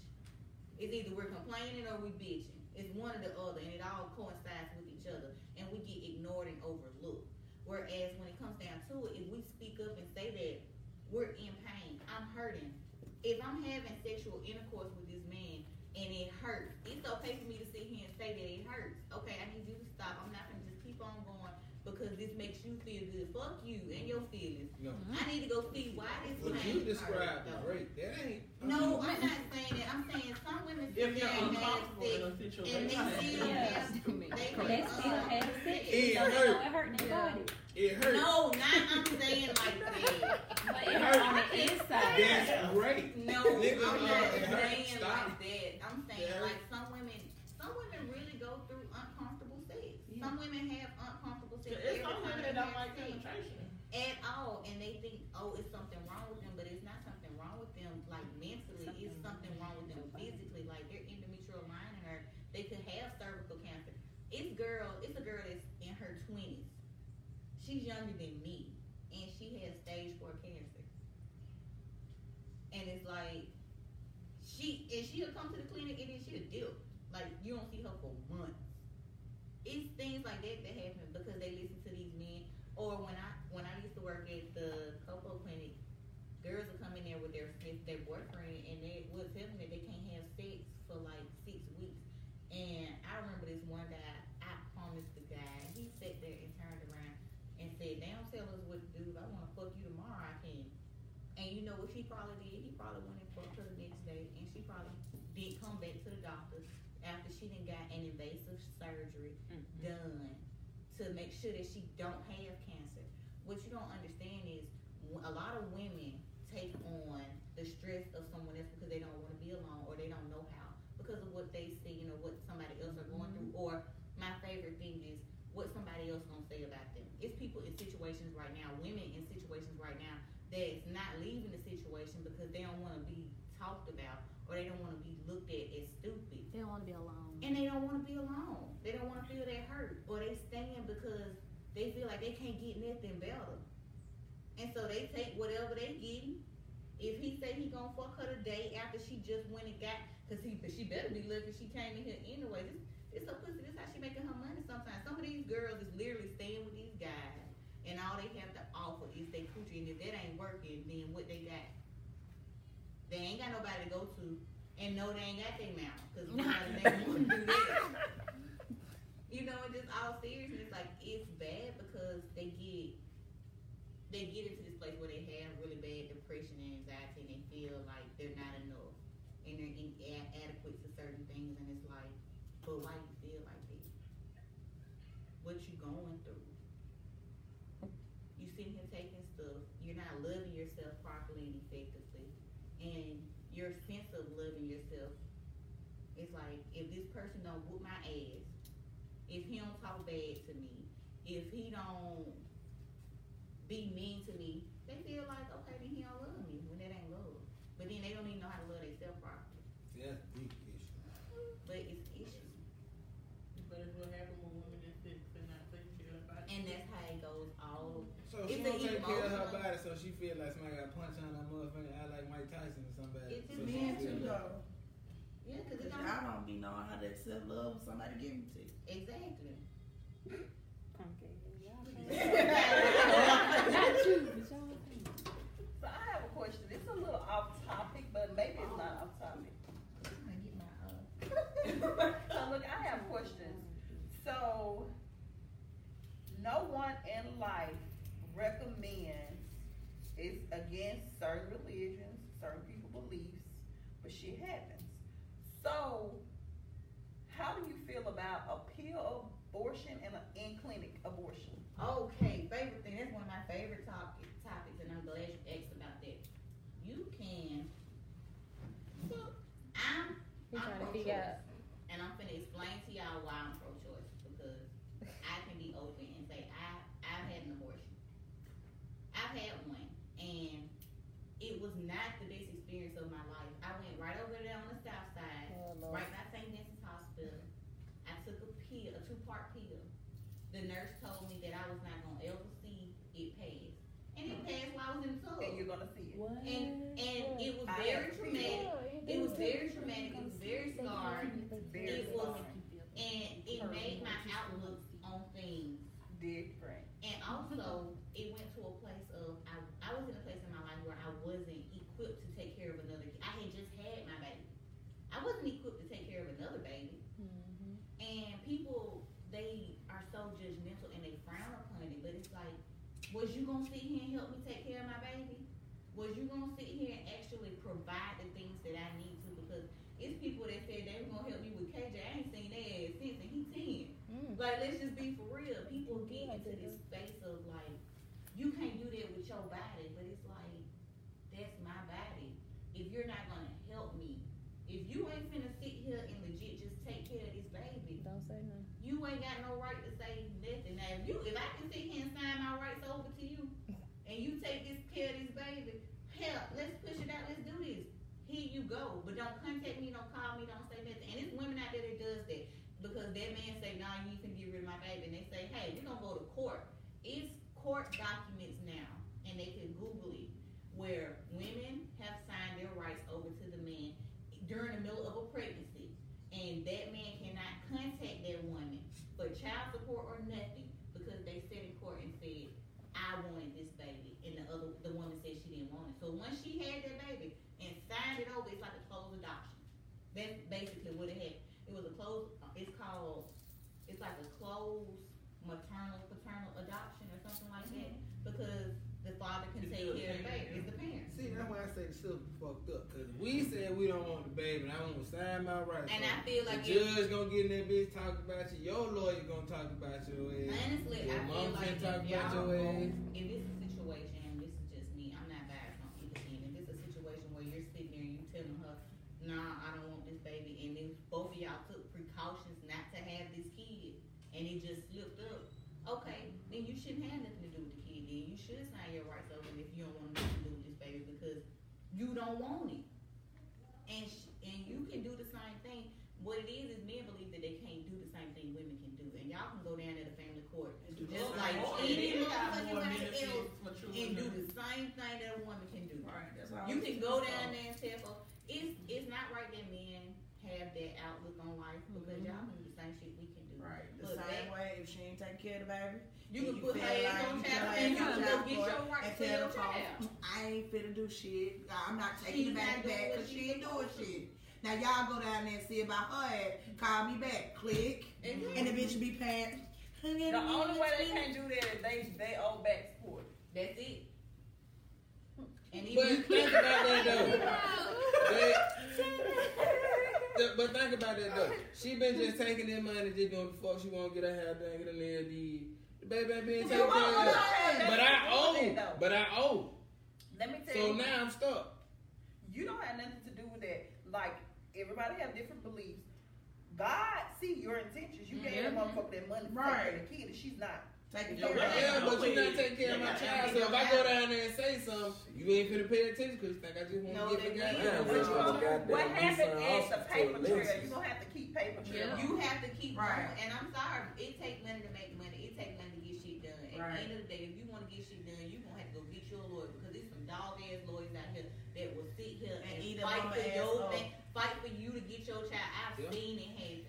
Speaker 3: it's either we're complaining or we're bitching it's one or the other and it all coincides with each other and we get ignored and overlooked whereas when it comes down to it if we speak up and say that we're in pain i'm hurting if I'm having sexual intercourse with this man and it hurts, it's okay for me to sit here and say that it hurts. Okay, I need you to stop. I'm not gonna just keep on going because this makes you feel good. Fuck you and your feelings.
Speaker 7: No.
Speaker 3: I need to go see why this
Speaker 7: What
Speaker 3: pain
Speaker 7: you
Speaker 3: hurts,
Speaker 7: described is
Speaker 3: though.
Speaker 7: rape. That ain't.
Speaker 3: No, I'm not saying that. I'm saying some women sit
Speaker 5: If
Speaker 3: there
Speaker 5: you're
Speaker 3: and have
Speaker 5: uncomfortable in a
Speaker 3: sex
Speaker 5: situation,
Speaker 3: and they still
Speaker 1: Yeah.
Speaker 3: have they,
Speaker 1: They still have sex.
Speaker 7: It hurt.
Speaker 1: know it hurt their body.
Speaker 7: It hurt.
Speaker 3: No, not I'm saying like that.
Speaker 1: But it hurt on the inside.
Speaker 7: That's rape.
Speaker 3: No,
Speaker 7: Niggas
Speaker 3: I'm not
Speaker 7: it
Speaker 3: saying
Speaker 7: Stop.
Speaker 3: like that. I'm saying
Speaker 7: Yeah.
Speaker 3: like some women, some women really go through uncomfortable sex. Some women have uncomfortable sex
Speaker 5: It's
Speaker 3: every
Speaker 5: some women that don't like
Speaker 3: sex
Speaker 5: penetration.
Speaker 3: at all, and they think, oh, it's something wrong with them, but it's not something wrong with them. like mentally, it's something wrong with them physically. Like their endometrial lining or they could have cervical cancer. It's girl, it's a girl that's in her twenties. She's younger than me, and she has stage four cancer. And it's like she and she'll come to the clinic and then she'll dip. Like you don't see her for months. It's things like that that happen because they listen to these men. Or when I when I used to work at the Coco clinic, girls would come in there with their with their boyfriend and they would tell them that they can't have sex for like six weeks. And I remember this one guy, I promised the guy, he sat there and turned around and said, They don't tell us what to do. If I wanna fuck you tomorrow, I can. And you know what he probably did? He probably went and fucked her the next day and she probably did come back to the doctor after she didn't got an invasive surgery done to make sure that she don't have cancer. What you don't understand is a lot of women take on the stress of someone else because they don't want to be alone or they don't know how because of what they see, you know, what somebody else are going through. Mm-hmm. Or my favorite thing is what somebody else gonna say about them. It's people in situations right now, women in situations right now that's not leaving the situation because they don't want to be talked about or they don't want to be looked at as stupid.
Speaker 1: They don't want to be alone.
Speaker 3: And they don't want to be alone. They don't want to feel that hurt. Or they stand because they feel like they can't get nothing better. And so they take whatever they getting. If he say he gonna fuck her today after she just went and got, cause he, she better be lucky she came in here anyway. This, this her pussy. This how she making her money. Sometimes some of these girls is literally staying with these guys, and all they have to offer is they coochie. And if that ain't working, then what they got? They ain't got nobody to go to, and no, they ain't got their mouth, cause nobody they want to do that. You know, and just all seriousness, like it's bad because they get they get into this place where they have really bad depression and anxiety, and they feel like they're not enough, and they're inadequate to certain things, and it's like, but why you feel like this? What you going through? You sitting here taking stuff, you're not loving yourself properly and effectively, and your sense of loving yourself is like, if this person don't whoop my ass, if he don't talk bad to me, if he don't be mean to me, they feel like, okay, then he don't love me when that ain't love. But then they don't even know how to love themselves properly.
Speaker 7: See, that's a deep issue.
Speaker 3: But it's issues.
Speaker 5: But it's what happens when women is sick and not taking care of their body.
Speaker 3: And that's how it goes all
Speaker 7: So
Speaker 3: It's
Speaker 7: she don't take care of her body, so she feel like somebody got punch on her motherfucker eye like Mike Tyson or somebody.
Speaker 3: It's
Speaker 7: so
Speaker 3: just
Speaker 4: Men too though.
Speaker 3: Yeah, cause
Speaker 4: I
Speaker 3: don't
Speaker 4: don't be knowing how to accept love when somebody give it to you.
Speaker 3: exactly.
Speaker 1: Not you, but y'all.
Speaker 4: So I have a question. It's a little off topic, but maybe it's not off topic.
Speaker 3: I get my uh
Speaker 4: so look, I have questions. So, no one in life recommends it's against certain religions, certain people beliefs, but shit happens. So, how do you feel about a pill abortion and an in-clinic abortion?
Speaker 3: Okay, favorite thing. That's one of my favorite topic, topics, and I'm glad you asked about that. You can. I'm.
Speaker 1: We
Speaker 3: I'm
Speaker 1: trying to figure out.
Speaker 3: and I'm finna explain to y'all why I'm pro-choice because I can be open and say I I've had an abortion. I've had one, and it was not the best experience of my life. I went right over there on the south side,
Speaker 1: Oh, Lord.
Speaker 3: right by St. Vincent's Hospital. I took a pill, a two-part pill. The nurse told me that I was not gonna ever see it pass, and it passed while I was in the tub.
Speaker 4: And you're gonna see it.
Speaker 1: What?
Speaker 3: And and it was very
Speaker 4: have
Speaker 3: traumatic. It was very traumatic. It was very scarring,
Speaker 4: Very
Speaker 3: It was- and it made my outlook on things.
Speaker 4: different.
Speaker 3: And also, it went to a place of I, I was in a place in my life where I wasn't equipped to take care of another. kid. I had just had my baby. I wasn't equipped to take care of another baby.
Speaker 1: Mhm.
Speaker 3: And people, they are so judgmental and they frown upon it. But it's like, was you gonna sit here and help me take care of my baby? Was you gonna sit here and actually provide the things that I need to? Because it's people that said they were gonna help me with KJ. I ain't seen their ass since, and he ten.
Speaker 1: Mm.
Speaker 3: Like, let's just be for real. People get into this space of like, you can't do that with your body, but it's like, that's my body. If you're not gonna help me, if you ain't finna sit here and legit just take care of this baby,
Speaker 1: Don't say no.
Speaker 3: you ain't got no right to say nothing. Now, if you, if I can sit here and sign my rights over to you, and you take this care of this baby, hell, let's push it out. Let's do this. Here you go. but don't contact me, don't call me, don't say nothing. And it's women out there that does that because that man say, nah, you can get rid of my baby, and they say, hey, we're gonna go to court. It's court documents now, and they can Google it, where women have signed their rights over to the man during the middle of a pregnancy, and that man cannot contact that woman for child support or nothing because they said in court and said, I wanted this baby, and the other, the woman said she didn't want it. So once she had that baby and signed it over, it's like a closed adoption. That's basically what it had. It was a closed, it's called, it's like a closed maternal paternal adoption or something like that, mm-hmm. because the father can
Speaker 8: It's
Speaker 3: take care of the baby, it's the parent.
Speaker 7: See, that's why I say the system fucked up. Cause we said we don't want the baby, and I want to sign my rights.
Speaker 3: And
Speaker 7: So
Speaker 3: I feel like
Speaker 7: the
Speaker 3: if-
Speaker 7: judge gonna get in that bitch talking about you. Your lawyer gonna talk about your ass.
Speaker 3: Honestly,
Speaker 7: Your
Speaker 3: I feel
Speaker 7: mom
Speaker 3: like
Speaker 7: can't talk
Speaker 3: if
Speaker 7: about
Speaker 3: y'all
Speaker 7: your
Speaker 3: go,
Speaker 7: ass.
Speaker 3: if it's a situation, and this is just me, I'm not biased on either end. If it's a situation where you're sitting there and you telling her, nah, I don't want this baby, and then both of y'all took precautions not to have this kid, and it just slipped up, okay, then you shouldn't have nothing to do with the kid. Then you should sign your rights over if you don't want nothing to do with this baby because you don't want it, and sh- and you can do the same thing. What it is is men believe that they can't do the same thing women can do, and y'all can go down to the family court
Speaker 4: And do
Speaker 3: just
Speaker 4: the
Speaker 3: like
Speaker 4: same thing.
Speaker 3: any motherfucking else and do the same thing that a woman can do.
Speaker 4: Right.
Speaker 3: You can go down there and tell her it's it's not right that men have that outlook on life because y'all can do the same shit we can do.
Speaker 4: Right, the
Speaker 3: But
Speaker 4: same
Speaker 3: that-
Speaker 4: way if she ain't taking care of the baby.
Speaker 3: You
Speaker 4: and
Speaker 3: can put
Speaker 4: feel
Speaker 3: her ass on
Speaker 4: you
Speaker 3: child
Speaker 4: tell
Speaker 3: and you can go get your rights
Speaker 4: and
Speaker 3: for
Speaker 4: tell
Speaker 3: your
Speaker 4: the folks. I ain't finna do shit. I'm not taking
Speaker 3: She's
Speaker 4: the
Speaker 3: not
Speaker 4: baby back because she ain't doing shit. Now y'all go down there and see about her ass. Call me back. Click.
Speaker 3: Mhm.
Speaker 4: And the bitch be paying.
Speaker 10: The only way they can't do that is they they owe back support.
Speaker 3: That's it. And
Speaker 7: But
Speaker 3: even
Speaker 7: think about that though. They- but think about that though. She been just taking that money, just doing the fuck she want, to get her hair done, get her nail did. The baby ain't being taken care of. But I owe. But I owe.
Speaker 10: Let me tell
Speaker 7: So
Speaker 10: you, So
Speaker 7: now I'm stuck.
Speaker 10: you don't have nothing to do with that. Like everybody have different beliefs. God see your intentions. You gave that mm-hmm. motherfucker that money to take the kid, and she's not.
Speaker 4: Taking
Speaker 5: Yeah,
Speaker 4: care of
Speaker 5: but
Speaker 4: the
Speaker 7: Yeah,
Speaker 4: baby.
Speaker 7: but you not taking care of my child. So if I go down there and say something, you ain't finna pay attention because you think I just want
Speaker 3: No,
Speaker 7: to get
Speaker 3: they
Speaker 7: the
Speaker 3: will.
Speaker 7: guy.
Speaker 8: Yeah,
Speaker 3: What you
Speaker 8: but
Speaker 3: want?
Speaker 8: goddamn,
Speaker 10: What happened is
Speaker 8: off
Speaker 10: the paper trail.
Speaker 8: Alexis.
Speaker 10: You gonna have to keep paper trail.
Speaker 3: You have to keep
Speaker 4: Right.
Speaker 3: going, and I'm sorry, it takes money to make money. It takes money to get shit done. At
Speaker 4: Right.
Speaker 3: the end of the day, if you want to get shit done, you're gonna have to go get your lawyer because there's some dog ass lawyers out here that will sit here
Speaker 4: And
Speaker 3: and, fight for your
Speaker 4: up.
Speaker 3: thing, fight for you to get your child. I've
Speaker 7: Yeah.
Speaker 3: seen it happen.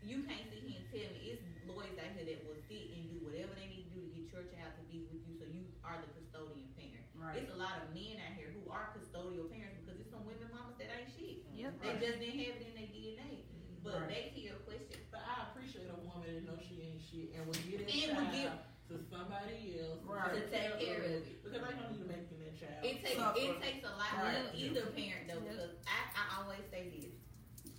Speaker 3: You can't sit here and tell me it's lawyers out here that will sit and do whatever they need to do to get your child to be with you, so you are the custodian parent.
Speaker 4: Right.
Speaker 3: It's a lot of men out here who are custodial parents because it's some women mamas that ain't shit.
Speaker 1: Yep.
Speaker 3: They just didn't have it in their DNA. Mm-hmm. But
Speaker 4: Right.
Speaker 3: back to your question,
Speaker 5: But I appreciate a woman that knows she ain't shit and will get that
Speaker 3: And will
Speaker 5: child
Speaker 3: give-
Speaker 5: to somebody else
Speaker 4: Right.
Speaker 3: to take care of it.
Speaker 5: Because I don't need to make that child.
Speaker 3: It takes
Speaker 4: Suffer.
Speaker 3: it takes a lot
Speaker 4: Right.
Speaker 3: of either parent though,
Speaker 1: Yep.
Speaker 3: because I, I always say this: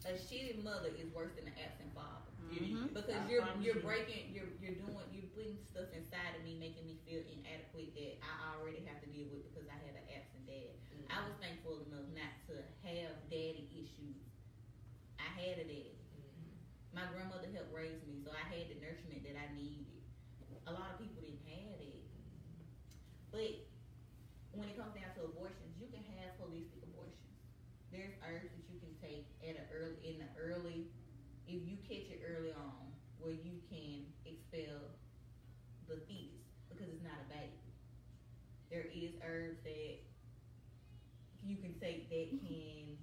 Speaker 3: a shitty mother is worse than an absent father.
Speaker 5: It is.
Speaker 3: Because
Speaker 5: I
Speaker 3: you're you're
Speaker 5: you.
Speaker 3: breaking, you're you're doing, you're putting stuff inside of me, making me feel inadequate that I already have to deal with because I had an absent dad. Mm-hmm. I was thankful enough not to have daddy issues. I had a daddy. Mm-hmm. My grandmother helped raise me, so I had the nurturement that I needed. A lot of people didn't have it. But when it comes down to abortions, you can have holistic abortions. There's herbs that you can take at a early in the early if you catch it early on where you can expel the fetus because it's not a baby. There is herbs that you can take that can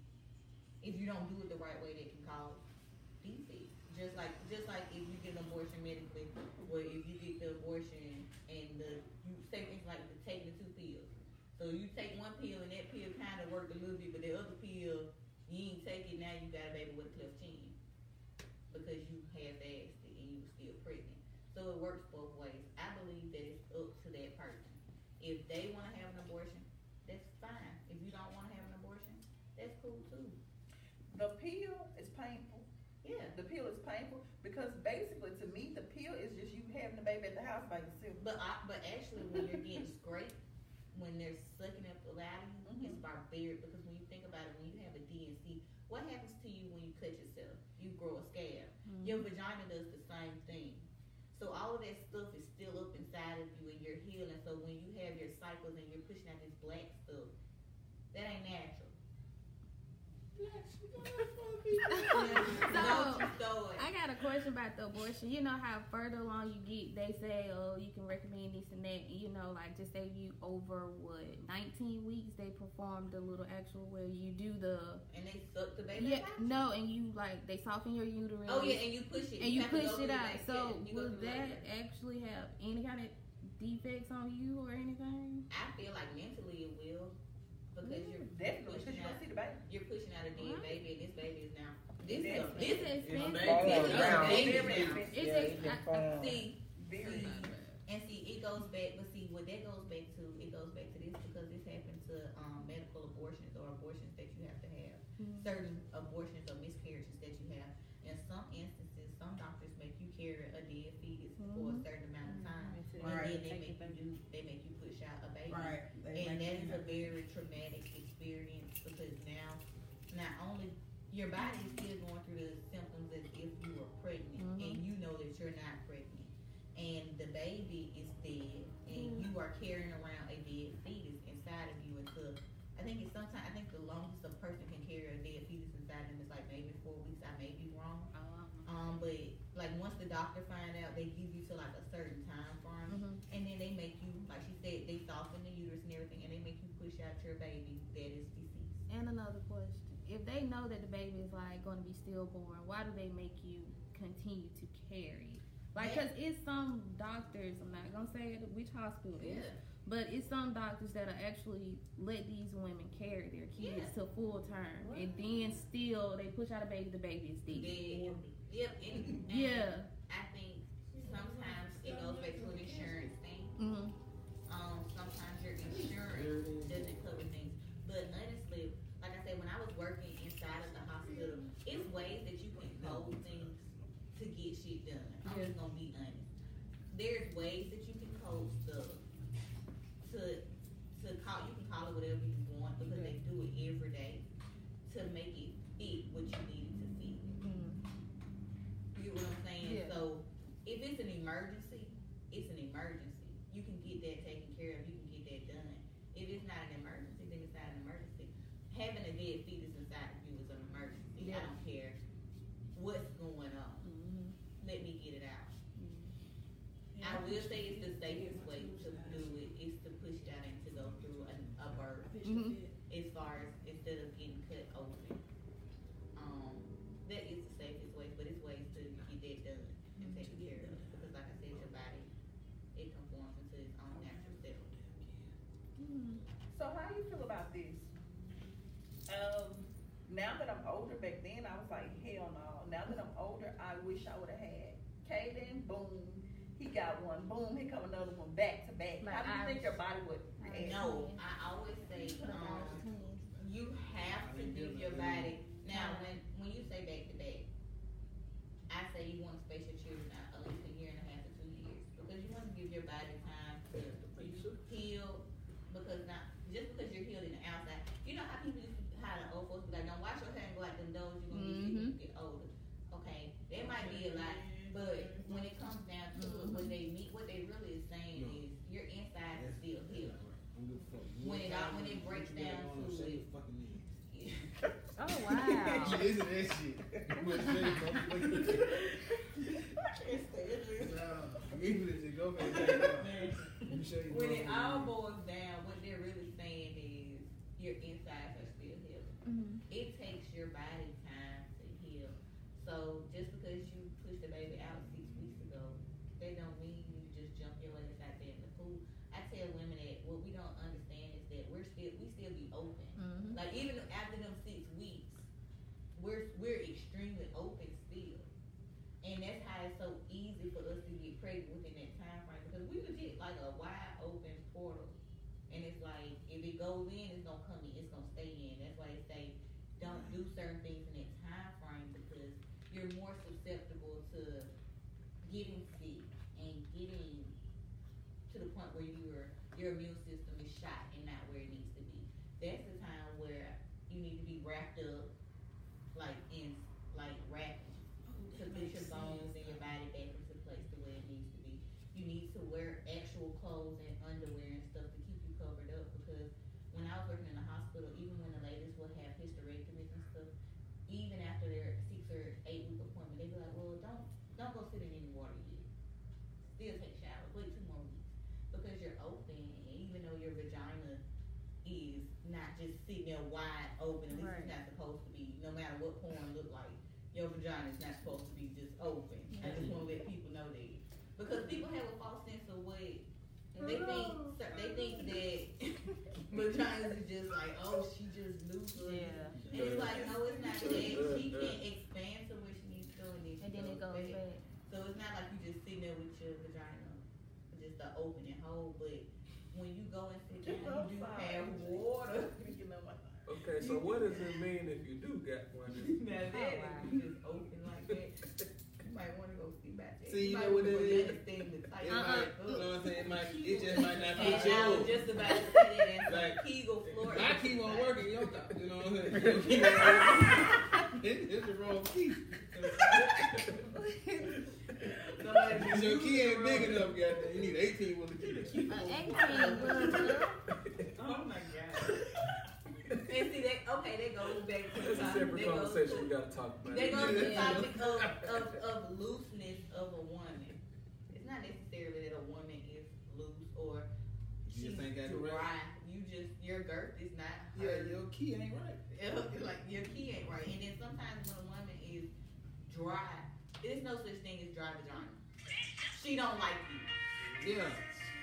Speaker 3: if you don't do it the right way that can cause defects. Just like just like if you get an abortion medically, or if you get the abortion and the you say things like the taking the two pills. So you take one pill and that pill kind of worked a little bit, but the other pill you ain't take it now you got a baby with a cleft chin because you half-assed it and you were still pregnant. So it works both ways. I believe that it's up to that person. If they want to have
Speaker 10: by yourself.
Speaker 3: But I, but actually, when you're getting scraped, when they're sucking up the lateral,
Speaker 10: mm-hmm.
Speaker 3: it's barbaric because when you think about it, when you have a D&C, what happens to you when you cut yourself? You grow a scab. Mm-hmm. Your vagina does the same thing. So all of that stuff is still up inside of you and you're healing. So when you have your cycles and you're pushing out this black stuff, that ain't natural.
Speaker 5: Black, she So
Speaker 1: question about the abortion. You know how further along you get, they say, oh, you can recommend this and that. You know, like just say you over what 19 weeks, they perform the little actual where you do the
Speaker 3: And they suck the baby
Speaker 1: yeah
Speaker 3: out?
Speaker 1: no, and you like they soften your uterus.
Speaker 3: Oh yeah, and you push it.
Speaker 1: and you
Speaker 3: have to
Speaker 1: push it out. So
Speaker 3: that.
Speaker 1: Would that
Speaker 3: like
Speaker 1: actually have any kind of defects on you or anything?
Speaker 3: I feel like mentally it will because mm. you're
Speaker 10: Definitely, because
Speaker 3: pushing
Speaker 10: you
Speaker 3: out,
Speaker 10: don't see the baby.
Speaker 3: you're pushing out a dead
Speaker 1: Right.
Speaker 3: baby, and this baby is now this
Speaker 10: It
Speaker 3: is
Speaker 10: is.
Speaker 3: this
Speaker 1: It's
Speaker 3: is
Speaker 1: expensive.
Speaker 9: Falling
Speaker 3: It's
Speaker 9: down.
Speaker 3: a baby
Speaker 10: Very
Speaker 3: now.
Speaker 10: expensive.
Speaker 1: It's
Speaker 9: Yeah, it been
Speaker 1: I-
Speaker 9: falling.
Speaker 3: See, and see, it goes back, but see, what that goes back to, it goes back to this because this happened to um, medical abortions or abortions that you have to have.
Speaker 1: Mhm.
Speaker 3: Certain abortions or miscarriages that you have. In some instances, some doctors make you carry a dead fetus for a
Speaker 1: Mhm.
Speaker 3: certain amount of time,
Speaker 6: Right.
Speaker 3: and then they make you do, they make you push out a baby.
Speaker 6: Right. They
Speaker 3: And that
Speaker 6: make
Speaker 3: is
Speaker 6: you-
Speaker 3: a very traumatic experience because now, not only your body is still going through the symptoms as if you were pregnant,
Speaker 1: Mhm.
Speaker 3: and you know that you're not pregnant, and the baby is dead, and you are carrying around a dead fetus inside of you until I think it's sometimes I think the longest a person can carry a dead fetus inside them is like maybe four weeks. I may be wrong, um, but like once the doctor find out, they give you to like a certain time frame,
Speaker 1: Mhm.
Speaker 3: and then they make you like she said they soften the uterus and everything, and they make you push out your baby that is deceased.
Speaker 1: And another question: know that the baby is like going to be stillborn, why do they make you continue to carry? Like, cause it's some doctors. I'm not gonna say it, which hospital, it is, but it's some doctors that are actually let these women carry their kids
Speaker 3: Yeah.
Speaker 1: to full term, and then still they push out a baby. The baby is dead.
Speaker 3: Dead. Yep. And, and
Speaker 1: Yeah.
Speaker 3: I think sometimes it goes back to an insurance thing.
Speaker 1: hmm
Speaker 3: Um, sometimes your insurance doesn't cover things. But honestly, like I said, when I was working inside of the hospital, it's ways that you can code things to get shit done. I'm just gonna be honest. There's ways that you can code stuff to to call you can call it whatever you want because they do it every day to make it fit what you need it to fit. You get what I'm saying?
Speaker 1: Yeah.
Speaker 3: So if it's an emergency, it's an emergency. You can get that taken care of. You can get that done. If it's not an emergency, then it's not an emergency. Having a dead fetus inside of you is an emergency. I
Speaker 1: Yeah.
Speaker 3: don't care what's going on.
Speaker 1: hmm
Speaker 3: Let me get it out. I will say it's the safest way to do it is to push it out and to go through a, a birth
Speaker 1: Mhm.
Speaker 3: as far as instead of getting cut open. Um, that is the safest way, but it's ways to get that done and taken care of. Because like I said, your body it conforms into its own natural self.
Speaker 10: So how do you feel about this? Um, now that I'm older, back then I was like, hell no. Now that I'm older, I wish I would have had Kaden. Boom, he got one. Boom, here come another one back to back.
Speaker 1: Like
Speaker 10: How do you think your body would react?
Speaker 3: No, I always say um, you have to give your body now when when you say back to back i say you want to space your children out at least a year and a half to two years because you want to give your body time to heal because not just because you're healed in the outside you know how people used to how the old folks be like don't wash your hair and go out them doors you're gonna get sick when you get older okay that might be a lot but when it comes down to it when they meet what they really is saying is your inside is still healed When it all- when it breaks down to it.
Speaker 1: Oh wow.
Speaker 7: Listen to that shit. What's that, motherfucker? Nah, give me. Go back. Show you.
Speaker 3: When it
Speaker 7: motherfucker.
Speaker 3: all boils down, what they're really saying is your insides are still healing.
Speaker 1: Mhm.
Speaker 3: It takes your body time to heal. So just because you pushed the baby out six weeks ago, that don't mean you just jump your ass out there in the pool. I tell women that what we don't understand is that we're still we still be open.
Speaker 1: Mhm.
Speaker 3: Like even after them six weeks, we're we're extremely open still. And that's how it's so easy for us to get pregnant within that time frame because we legit like a wide open portal. And it's like if it goes in, it's gonna come in, it's gonna stay in. That's why they say don't do certain things in that time frame because you're more susceptible to getting sick and getting to the point where your your immune system is shot and not where it needs to be. That's the time where you need to be wrapped up, like in like wrapped to put your bones and your body back into place the way it needs to be. You need to wear actual clothes and underwear and stuff to keep you covered up because when I was working in the hospital, even when the ladies would have hysterectomies and stuff, even after their six or eight week appointment, they'd be like, "Well, don't just sitting there wide open. This
Speaker 1: Right.
Speaker 3: is not supposed to be. No matter what porn look like, your vagina is not supposed to be just open. I just want to let people know that because people have a false sense of what they think. They think that vaginas is just like, oh, she just loose.
Speaker 1: Yeah.
Speaker 3: And it's like, no, it's not that. She can't expand to where she needs to, and then, she
Speaker 1: And then it goes back.
Speaker 3: So it's not like you just sitting there with your vagina, just the open and hole. But when you go and sit down, you do have water.
Speaker 8: Okay, so what does it mean if you do get one?
Speaker 3: Now that oh, if you just open like that, you might want to go see about that.
Speaker 7: See, you
Speaker 3: might
Speaker 7: know what
Speaker 3: wanna
Speaker 7: it
Speaker 3: go
Speaker 7: is?
Speaker 3: understand the type
Speaker 7: It
Speaker 3: of
Speaker 7: might,
Speaker 3: uh-uh.
Speaker 7: you know what I'm saying? It, might, it just might not
Speaker 3: And
Speaker 7: fit
Speaker 3: I was just about to say that
Speaker 7: Like,
Speaker 3: Kegel floor.
Speaker 7: My key won't work in your thought. You know what I'm saying? Your key won't work. It, it's the wrong key. If your key ain't big enough, goddamn, you need 18 with the key.
Speaker 1: An 18 will
Speaker 3: Oh my god. And see that okay, that goes back to the
Speaker 8: That's a separate
Speaker 3: That goes
Speaker 8: conversation
Speaker 3: to-
Speaker 8: we gotta talk about.
Speaker 3: That goes to the topic of, of, of looseness of a woman. It's not necessarily that a woman is loose or
Speaker 7: You
Speaker 3: she's
Speaker 7: just ain't got it
Speaker 3: dry.
Speaker 7: right.
Speaker 3: You just your girth is not
Speaker 7: Yeah, your key ain't right.
Speaker 3: Like your key ain't right. And then sometimes when a woman is dry, there's no such thing as dry vagina. She don't like you.
Speaker 7: Yeah.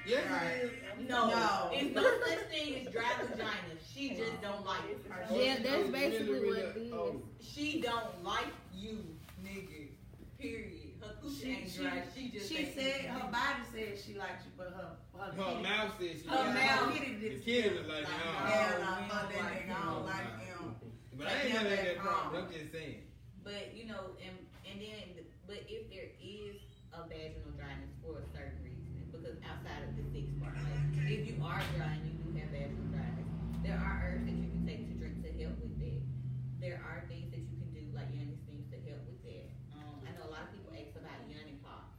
Speaker 7: Yes,
Speaker 3: Right.
Speaker 7: it is.
Speaker 3: No,
Speaker 6: No.
Speaker 3: it's no such thing as dry vagina. She just don't like you.
Speaker 1: Yeah, that's basically
Speaker 7: really,
Speaker 1: what it oh. is.
Speaker 7: oh,
Speaker 3: She don't like you, nigga. Period. Her
Speaker 6: She,
Speaker 3: ain't
Speaker 6: she,
Speaker 3: dry. She just
Speaker 6: she said her body said she liked you, but her her,
Speaker 7: Her mouth says she
Speaker 3: Her
Speaker 7: got it.
Speaker 3: mouth.
Speaker 6: kitty
Speaker 7: The
Speaker 6: did
Speaker 7: kid was like,
Speaker 3: Like,
Speaker 7: no.
Speaker 3: no.
Speaker 6: Hell no, fuck that
Speaker 3: like
Speaker 6: nigga. I
Speaker 3: him.
Speaker 6: don't like him.
Speaker 7: But I ain't never had that problem. I'm just saying.
Speaker 3: But you know, and and then, but if there is a vaginal dryness for a certain reason, because outside of the six part, like if you are dry and you do have vaginal dryness, there are herbs that you can take to drink to help with that. There are things that you can do, like yoni steams, to help with that. Um, I know a lot of people ask about yoni pops.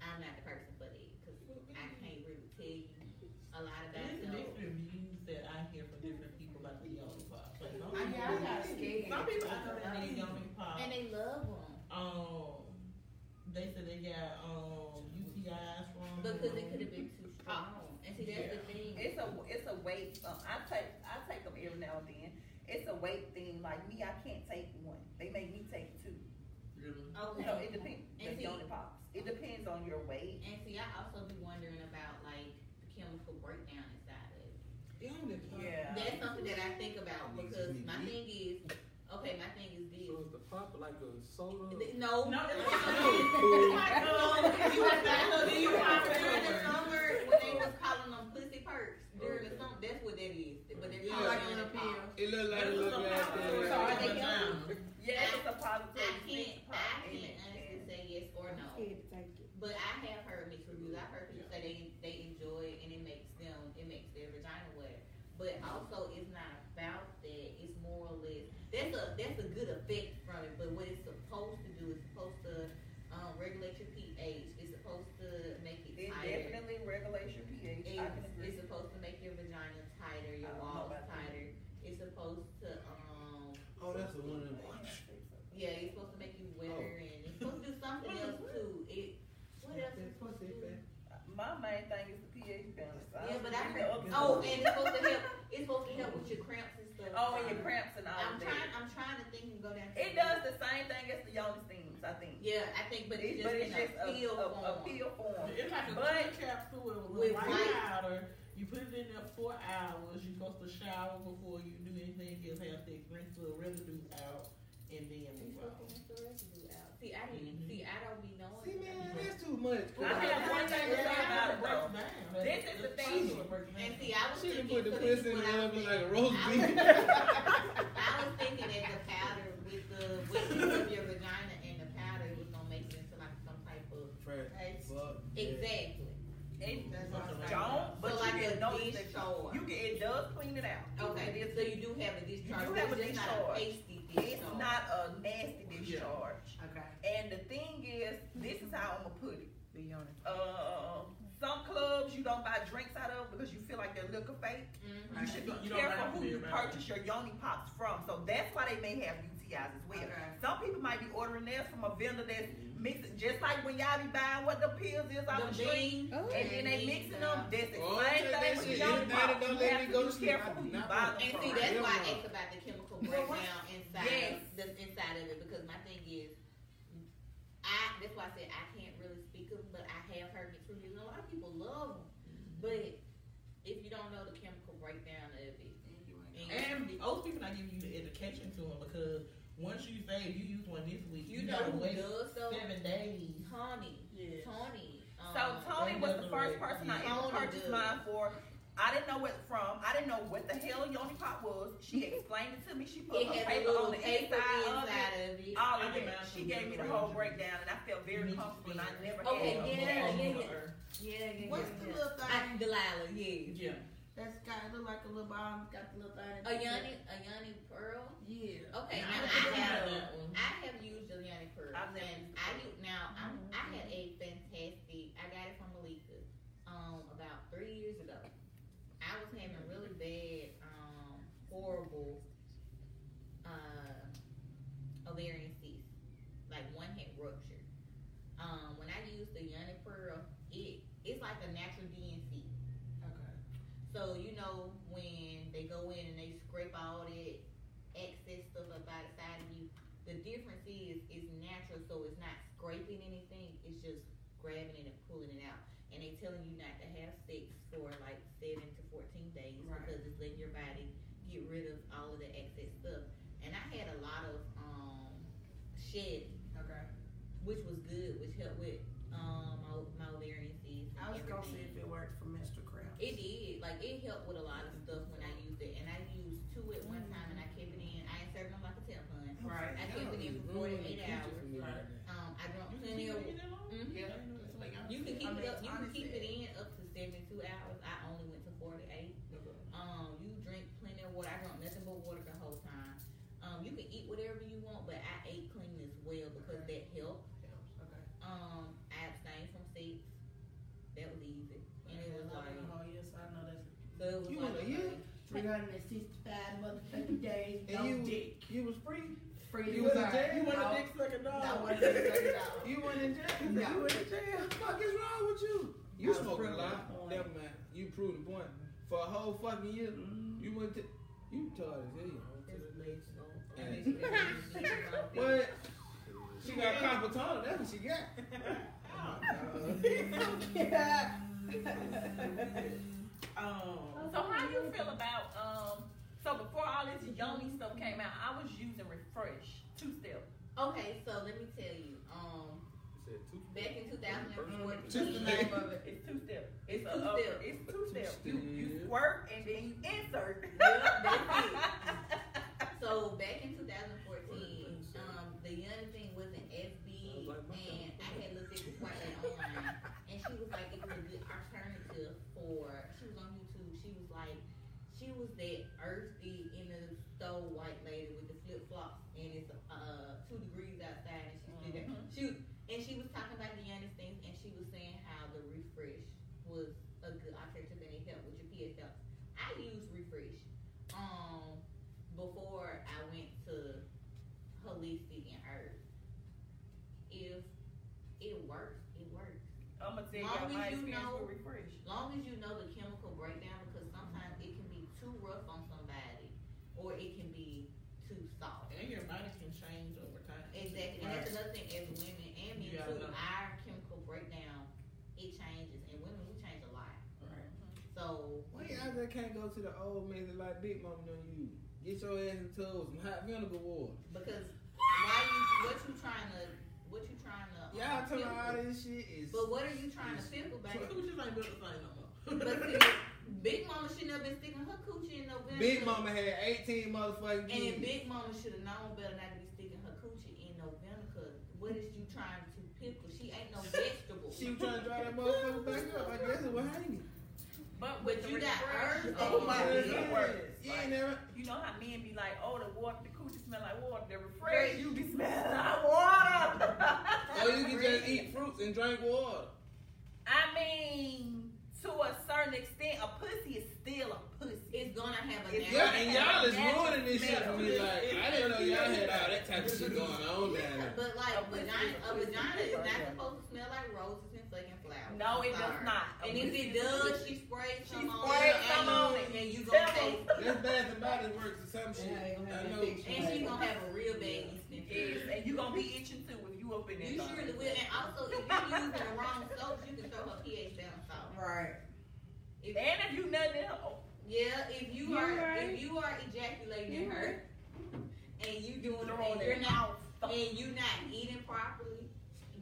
Speaker 3: I'm not the person for that because I can't really tell you a lot about
Speaker 5: There's
Speaker 3: them.
Speaker 5: different views that I hear from different people about the yoni pop. Like some
Speaker 6: I-
Speaker 5: people,
Speaker 6: I got scared.
Speaker 5: Some people I know that need yoni pop.
Speaker 3: And they love them
Speaker 5: Um, they said they got um UTIs from.
Speaker 3: Because it could have been too strong. And see, that's the thing.
Speaker 4: It's a it's a weight. Um, I take I take them every now and then. It's a weight thing. Like me, I can't take one. They make me take two.
Speaker 7: Really?
Speaker 3: Okay.
Speaker 4: So it depends.
Speaker 3: And
Speaker 4: The
Speaker 3: see-
Speaker 4: yoni pops. It depends on your weight.
Speaker 3: And see, I also be wondering about like the chemical breakdown inside of it.
Speaker 4: Yeah.
Speaker 3: That's something that I think about because my thing is, okay, my thing is this.
Speaker 8: So is the pop like a soda?
Speaker 3: No,
Speaker 5: No, it's
Speaker 3: it's
Speaker 5: not.
Speaker 3: not.
Speaker 8: Cool.
Speaker 3: Um, you was like, you was during the summer when they was calling them pussy perks during the summer. That's what that is. But they're
Speaker 7: Yeah.
Speaker 3: calling
Speaker 6: Like
Speaker 3: it
Speaker 6: in a
Speaker 3: a
Speaker 6: pill.
Speaker 3: pop.
Speaker 7: It look like it
Speaker 5: it's
Speaker 7: look
Speaker 5: a
Speaker 7: like
Speaker 5: pop.
Speaker 7: that.
Speaker 3: So are they
Speaker 5: Vagina.
Speaker 3: young?
Speaker 4: Yeah, it's a
Speaker 3: I
Speaker 4: positive.
Speaker 3: can't, I can't honestly say yes or no.
Speaker 6: Scared to take it.
Speaker 3: But I have heard mixed reviews. I've heard people say they they enjoy it and it makes them it makes their vagina wet. But also it's not about that. It's more or less that's a that's a good effect from it. But what it's supposed to do is supposed to um, regulate your pH. It's supposed to make it
Speaker 4: It
Speaker 3: tighter.
Speaker 4: definitely regulates your pH.
Speaker 3: It's,
Speaker 4: can agree.
Speaker 3: it's supposed to make your vagina tighter, your
Speaker 4: don't know
Speaker 3: walls
Speaker 4: about that.
Speaker 3: tighter. It's supposed to um
Speaker 7: Oh, that's the one of them.
Speaker 3: yeah, it's supposed to make you wetter and it's supposed to do something else too. It what else is supposed to do?
Speaker 4: My main thing is the pH balance.
Speaker 3: Yeah, but I
Speaker 4: don't
Speaker 3: heard.
Speaker 4: know the other
Speaker 3: Oh, and it's supposed to help. It's supposed to help with your cramps and stuff.
Speaker 4: Oh, and your cramps and all
Speaker 3: I'm
Speaker 4: of
Speaker 3: trying.
Speaker 4: that.
Speaker 3: I'm trying to think and go down. to
Speaker 4: It
Speaker 3: the-
Speaker 4: same thing as the yoni steams, I think.
Speaker 3: Yeah, I think, but it's
Speaker 4: It-
Speaker 3: just
Speaker 4: but
Speaker 3: in
Speaker 4: it's just
Speaker 3: a
Speaker 4: a, a,
Speaker 3: form.
Speaker 4: a pill form.
Speaker 5: It's like a
Speaker 4: But-
Speaker 5: capsule with,
Speaker 3: With
Speaker 5: with white
Speaker 3: white-
Speaker 5: powder. You put it in there four hours. You're supposed to shower before you do anything else. Have sex, rinse the residue out, and then
Speaker 3: You're
Speaker 5: move out.
Speaker 3: to rinse the residue out. See, I didn't.
Speaker 5: Mhm.
Speaker 3: See, I don't be knowing.
Speaker 7: See, man, that's too much.
Speaker 4: I have one thing to say about it,
Speaker 5: breaks
Speaker 4: though. This is the thing.
Speaker 5: That's what breaks down.
Speaker 3: And see, I was
Speaker 7: She
Speaker 3: thinking.
Speaker 7: done put the
Speaker 3: so
Speaker 7: pussy in
Speaker 3: what
Speaker 7: the oven like a roast beef.
Speaker 3: I was thinking that the powder with the with of your vagina and the powder it was gonna make it into like some type of
Speaker 7: Fresh. Fuck.
Speaker 3: exactly.
Speaker 4: It
Speaker 5: That's what I'm
Speaker 4: don't, but
Speaker 3: So like
Speaker 4: you
Speaker 3: a
Speaker 4: can notice that
Speaker 3: discharge.
Speaker 4: you can, it does clean it out.
Speaker 3: Okay,
Speaker 4: It is-
Speaker 3: so you do have a discharge.
Speaker 4: do
Speaker 3: but
Speaker 4: have a
Speaker 3: it's just not
Speaker 4: discharge.
Speaker 3: pasty
Speaker 4: It's not a nasty discharge.
Speaker 6: Okay.
Speaker 4: And the thing is, this is how I'm gonna put it.
Speaker 6: The yoni.
Speaker 4: Uh, some clubs you don't buy drinks out of because you feel like they're liquor fake.
Speaker 3: Mhm.
Speaker 4: You should be
Speaker 5: You don't
Speaker 4: careful
Speaker 5: have to
Speaker 4: who
Speaker 5: be
Speaker 4: you
Speaker 5: around.
Speaker 4: purchase your yoni pops from. So that's why they may have UTIs. Guys as well.
Speaker 2: Okay.
Speaker 4: Some people might be ordering theirs from a vendor that's mm-hmm. mixing, just like when y'all be buying what the pills is off the
Speaker 3: The
Speaker 4: street.
Speaker 1: Oh.
Speaker 4: And then they mixing them. That's oh, the
Speaker 7: Oh,
Speaker 4: same thing with
Speaker 7: shit. Yoni
Speaker 4: Pop.
Speaker 7: don't
Speaker 4: You
Speaker 7: let
Speaker 4: have
Speaker 7: me
Speaker 4: to
Speaker 7: go
Speaker 4: be careful who you buy them
Speaker 3: And see, that's why I
Speaker 7: no.
Speaker 3: asked about the chemical breakdown inside
Speaker 4: Yes.
Speaker 3: the inside of it because my thing is, I that's why I said I can't really speak of, but I have heard it through you. A lot of people love them, mm-hmm. but if you don't know the chemical breakdown of it, mm-hmm.
Speaker 5: And the old people not giving you the education to them because once you say if you use one this week,
Speaker 3: you
Speaker 5: you,
Speaker 3: know
Speaker 5: gotta
Speaker 3: who
Speaker 5: wait
Speaker 3: does though.
Speaker 5: seven days.
Speaker 3: Tony,
Speaker 6: Yeah.
Speaker 3: Tony. Um,
Speaker 4: So Tony was the first person I
Speaker 3: Yeah.
Speaker 4: ever
Speaker 3: Tony
Speaker 4: purchased
Speaker 3: does.
Speaker 4: mine for. I didn't know what from. I didn't know what the hell Yoni Pop was. She explained it to me. She put
Speaker 3: it
Speaker 4: a paper on the
Speaker 3: paper
Speaker 4: inside of it.
Speaker 3: inside of it.
Speaker 4: All of
Speaker 5: can
Speaker 4: it. She gave me the whole breakdown, and I felt very
Speaker 5: You need to
Speaker 4: comfortable. And I
Speaker 5: see it.
Speaker 4: never
Speaker 3: Okay,
Speaker 4: had
Speaker 3: yeah,
Speaker 4: one.
Speaker 3: yeah, yeah.
Speaker 5: Or-
Speaker 3: Yeah, yeah,
Speaker 2: What's
Speaker 3: yeah.
Speaker 2: the little thing?
Speaker 3: I, Delilah, yeah.
Speaker 5: Yeah.
Speaker 2: That's got it look like a little ball. Got the little thing.
Speaker 3: A Yoni, a Yoni Pearl.
Speaker 2: Yeah.
Speaker 3: Okay,
Speaker 5: Now,
Speaker 3: now
Speaker 5: I
Speaker 3: I have,
Speaker 5: know that one.
Speaker 3: I have used the Yoni Pearl,
Speaker 4: I've never
Speaker 3: and
Speaker 4: used
Speaker 3: I
Speaker 4: it.
Speaker 3: use now. I'm, I had a fantastic. I got it from Malika, um, about three years ago. I was having really bad, um, horrible, uh, ovarian cysts. Like one had ruptured. Um, when I used the Yoni Pearl, it it's like a natural D&C.
Speaker 2: Okay.
Speaker 3: So you know when they go in and they scrape all that excess stuff up out the side of you, the difference is it's natural, so it's not scraping anything. It's just grabbing it and pulling it out. And they telling you not to have sex for like seven to fourteen days
Speaker 2: Right.
Speaker 3: because it's letting your body get rid of all of the excess stuff. And I had a lot of um shedding,
Speaker 2: 365 motherfucking days. No
Speaker 7: you,
Speaker 2: dick.
Speaker 7: You was free.
Speaker 2: Free.
Speaker 7: You was in jail. You went no. dick sucking dog.
Speaker 2: No, I wasn't sucking dog.
Speaker 7: You went in jail.
Speaker 2: No.
Speaker 7: You went in jail. Fuck is wrong with you? You smoking a lot. Never mind. You proved the point. For a whole fucking year, mm. you went to. You retarded as hell. What? She got Capitano. That's what she got. oh, yeah.
Speaker 5: Um,
Speaker 4: So how do you feel about um? So before all this yummy stuff came out, I was using RepHresh two step.
Speaker 3: Okay, so let me tell you, um, back in 2014,
Speaker 4: Just the name of it. It's two step. It's,
Speaker 3: It's
Speaker 4: a
Speaker 3: two
Speaker 4: upper-
Speaker 3: step.
Speaker 4: It's two step. You you squirt and then you insert.
Speaker 3: Yep, so back in 2014, um, the young thing was an as big, and I had looked at this white online, and she was like, it was a good alternative for. She was on YouTube. She was like, she was that earthy in the white lady with the flip flops, and it's uh two degrees outside, and she's.
Speaker 4: Mhm.
Speaker 3: She and she was talking about the youngest things, and she was saying how the RepHresh was a good alternative and it helped with your PSL. I use RepHresh. Um, before I went to holistic and herb. If it works, it works.
Speaker 4: I'm gonna tell
Speaker 3: Long
Speaker 4: y'all my
Speaker 3: as you know-
Speaker 4: RepHresh.
Speaker 3: Long as you know the chemical breakdown, because sometimes it can be too rough on somebody, or it can be too soft.
Speaker 5: and your body can change over time.
Speaker 3: Exactly, and that's another thing as women and men
Speaker 5: You gotta
Speaker 3: too.
Speaker 5: know.
Speaker 3: Our chemical breakdown, it changes, and women we change a lot. Right. So
Speaker 7: Why y'all just can't go to the old method like Big Mama done use? Get your ass in the tub some hot vinegar water.
Speaker 3: because why you what you trying to what you trying to um,
Speaker 7: Y'all tell me
Speaker 3: pickle?
Speaker 7: all this shit is.
Speaker 3: But what are you trying to pickle,
Speaker 5: So
Speaker 3: baby?
Speaker 5: coochies ain't built the same no more.
Speaker 3: But see, Big Mama should never been sticking her coochie in no vinegar.
Speaker 7: Big Mama had 18 motherfucking
Speaker 3: And
Speaker 7: kids.
Speaker 3: Big Mama should have known better not to be sticking her coochie in no vinegar. What is you trying to pickle? She ain't no vegetable.
Speaker 7: She was trying to dry that motherfucker back up. I guess it was hanging.
Speaker 4: But
Speaker 3: But
Speaker 4: with
Speaker 3: you
Speaker 4: the
Speaker 3: got
Speaker 4: RepHresh,
Speaker 3: herbs
Speaker 4: oh my
Speaker 3: you
Speaker 4: God,
Speaker 3: can
Speaker 4: it
Speaker 7: You never.
Speaker 4: You know how men be like, oh, the water, the coochie smell like water. They're RepHresh, you be smelling like water.
Speaker 7: Or you can just eat fruits and drink water.
Speaker 4: I mean,
Speaker 10: to a certain extent, a pussy is still a pussy.
Speaker 3: It's gonna have a
Speaker 10: It's
Speaker 3: natural-
Speaker 7: Yeah, and y'all is
Speaker 10: Natural
Speaker 7: ruining this shit for me. Like, I didn't know y'all had all that type of shit going on down
Speaker 3: Yeah,
Speaker 7: there.
Speaker 3: but like
Speaker 10: A pussy
Speaker 3: vagina, a
Speaker 10: a
Speaker 3: vagina is not supposed to smell like roses and fucking flowers.
Speaker 10: No, it does not.
Speaker 3: And if
Speaker 10: pussy
Speaker 3: it
Speaker 10: is a
Speaker 3: does, she sprays
Speaker 10: She
Speaker 3: some on
Speaker 10: sprayed
Speaker 3: it,
Speaker 10: some
Speaker 3: and
Speaker 10: on it.
Speaker 3: and you
Speaker 10: Tell
Speaker 3: gonna
Speaker 10: them.
Speaker 3: taste it.
Speaker 7: That's Bath and Body Works or some shit.
Speaker 9: Yeah, they gonna have
Speaker 7: I know.
Speaker 3: And she's gonna have a real bad yeast infection.
Speaker 10: Yes, and you gonna be itching too if you up in there.
Speaker 3: You surely will. And also, if you're using the wrong soap, you can throw her pH balance off.
Speaker 9: Right.
Speaker 3: If,
Speaker 10: And if you nothing else.
Speaker 3: yeah, if you
Speaker 1: You're
Speaker 3: are
Speaker 1: right.
Speaker 3: if you are ejaculating in
Speaker 1: You're
Speaker 3: her, and you doing
Speaker 10: Throwing
Speaker 3: and you're
Speaker 10: it
Speaker 3: not
Speaker 10: out.
Speaker 3: and you not eating properly,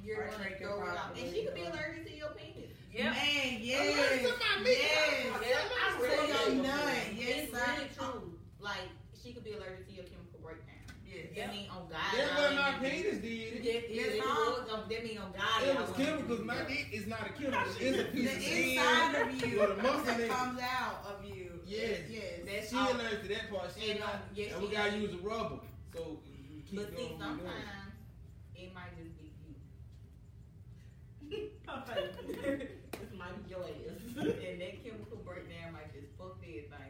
Speaker 3: you're
Speaker 9: Or
Speaker 3: gonna
Speaker 9: drinking
Speaker 3: throw it off. And
Speaker 9: properly,
Speaker 3: she could be
Speaker 9: or-
Speaker 3: allergic to your penis.
Speaker 10: Yep.
Speaker 9: Man,
Speaker 7: I'm
Speaker 9: yes.
Speaker 7: ready to my meat.
Speaker 9: Yes.
Speaker 3: I'm
Speaker 9: So
Speaker 3: really
Speaker 9: y'all
Speaker 3: sure.
Speaker 9: done. Yes,
Speaker 3: it's
Speaker 9: sir.
Speaker 3: really true. Like she could be allergic to your chemical breakdown.
Speaker 10: Yes.
Speaker 3: That mean on God.
Speaker 7: That's what my penis did.
Speaker 3: That,
Speaker 9: Yes,
Speaker 3: that,
Speaker 9: huh?
Speaker 3: was, um, that mean on God.
Speaker 7: It was chemicals. My dick is not a chemical. It's a
Speaker 9: The
Speaker 7: piece of skin.
Speaker 9: inside of you
Speaker 7: with a muscle
Speaker 9: that comes out of you.
Speaker 7: Yes.
Speaker 9: Yes.
Speaker 3: That's
Speaker 7: She
Speaker 3: all.
Speaker 7: allergic to that part. She
Speaker 3: And,
Speaker 7: not.
Speaker 3: um, yes,
Speaker 7: and we gotta use a rubber. So you keep
Speaker 3: But see,
Speaker 7: going. with that.
Speaker 3: sometimes it might just be you.
Speaker 5: This might be your ass.
Speaker 3: and that chemical breakdown might just fuck everything up.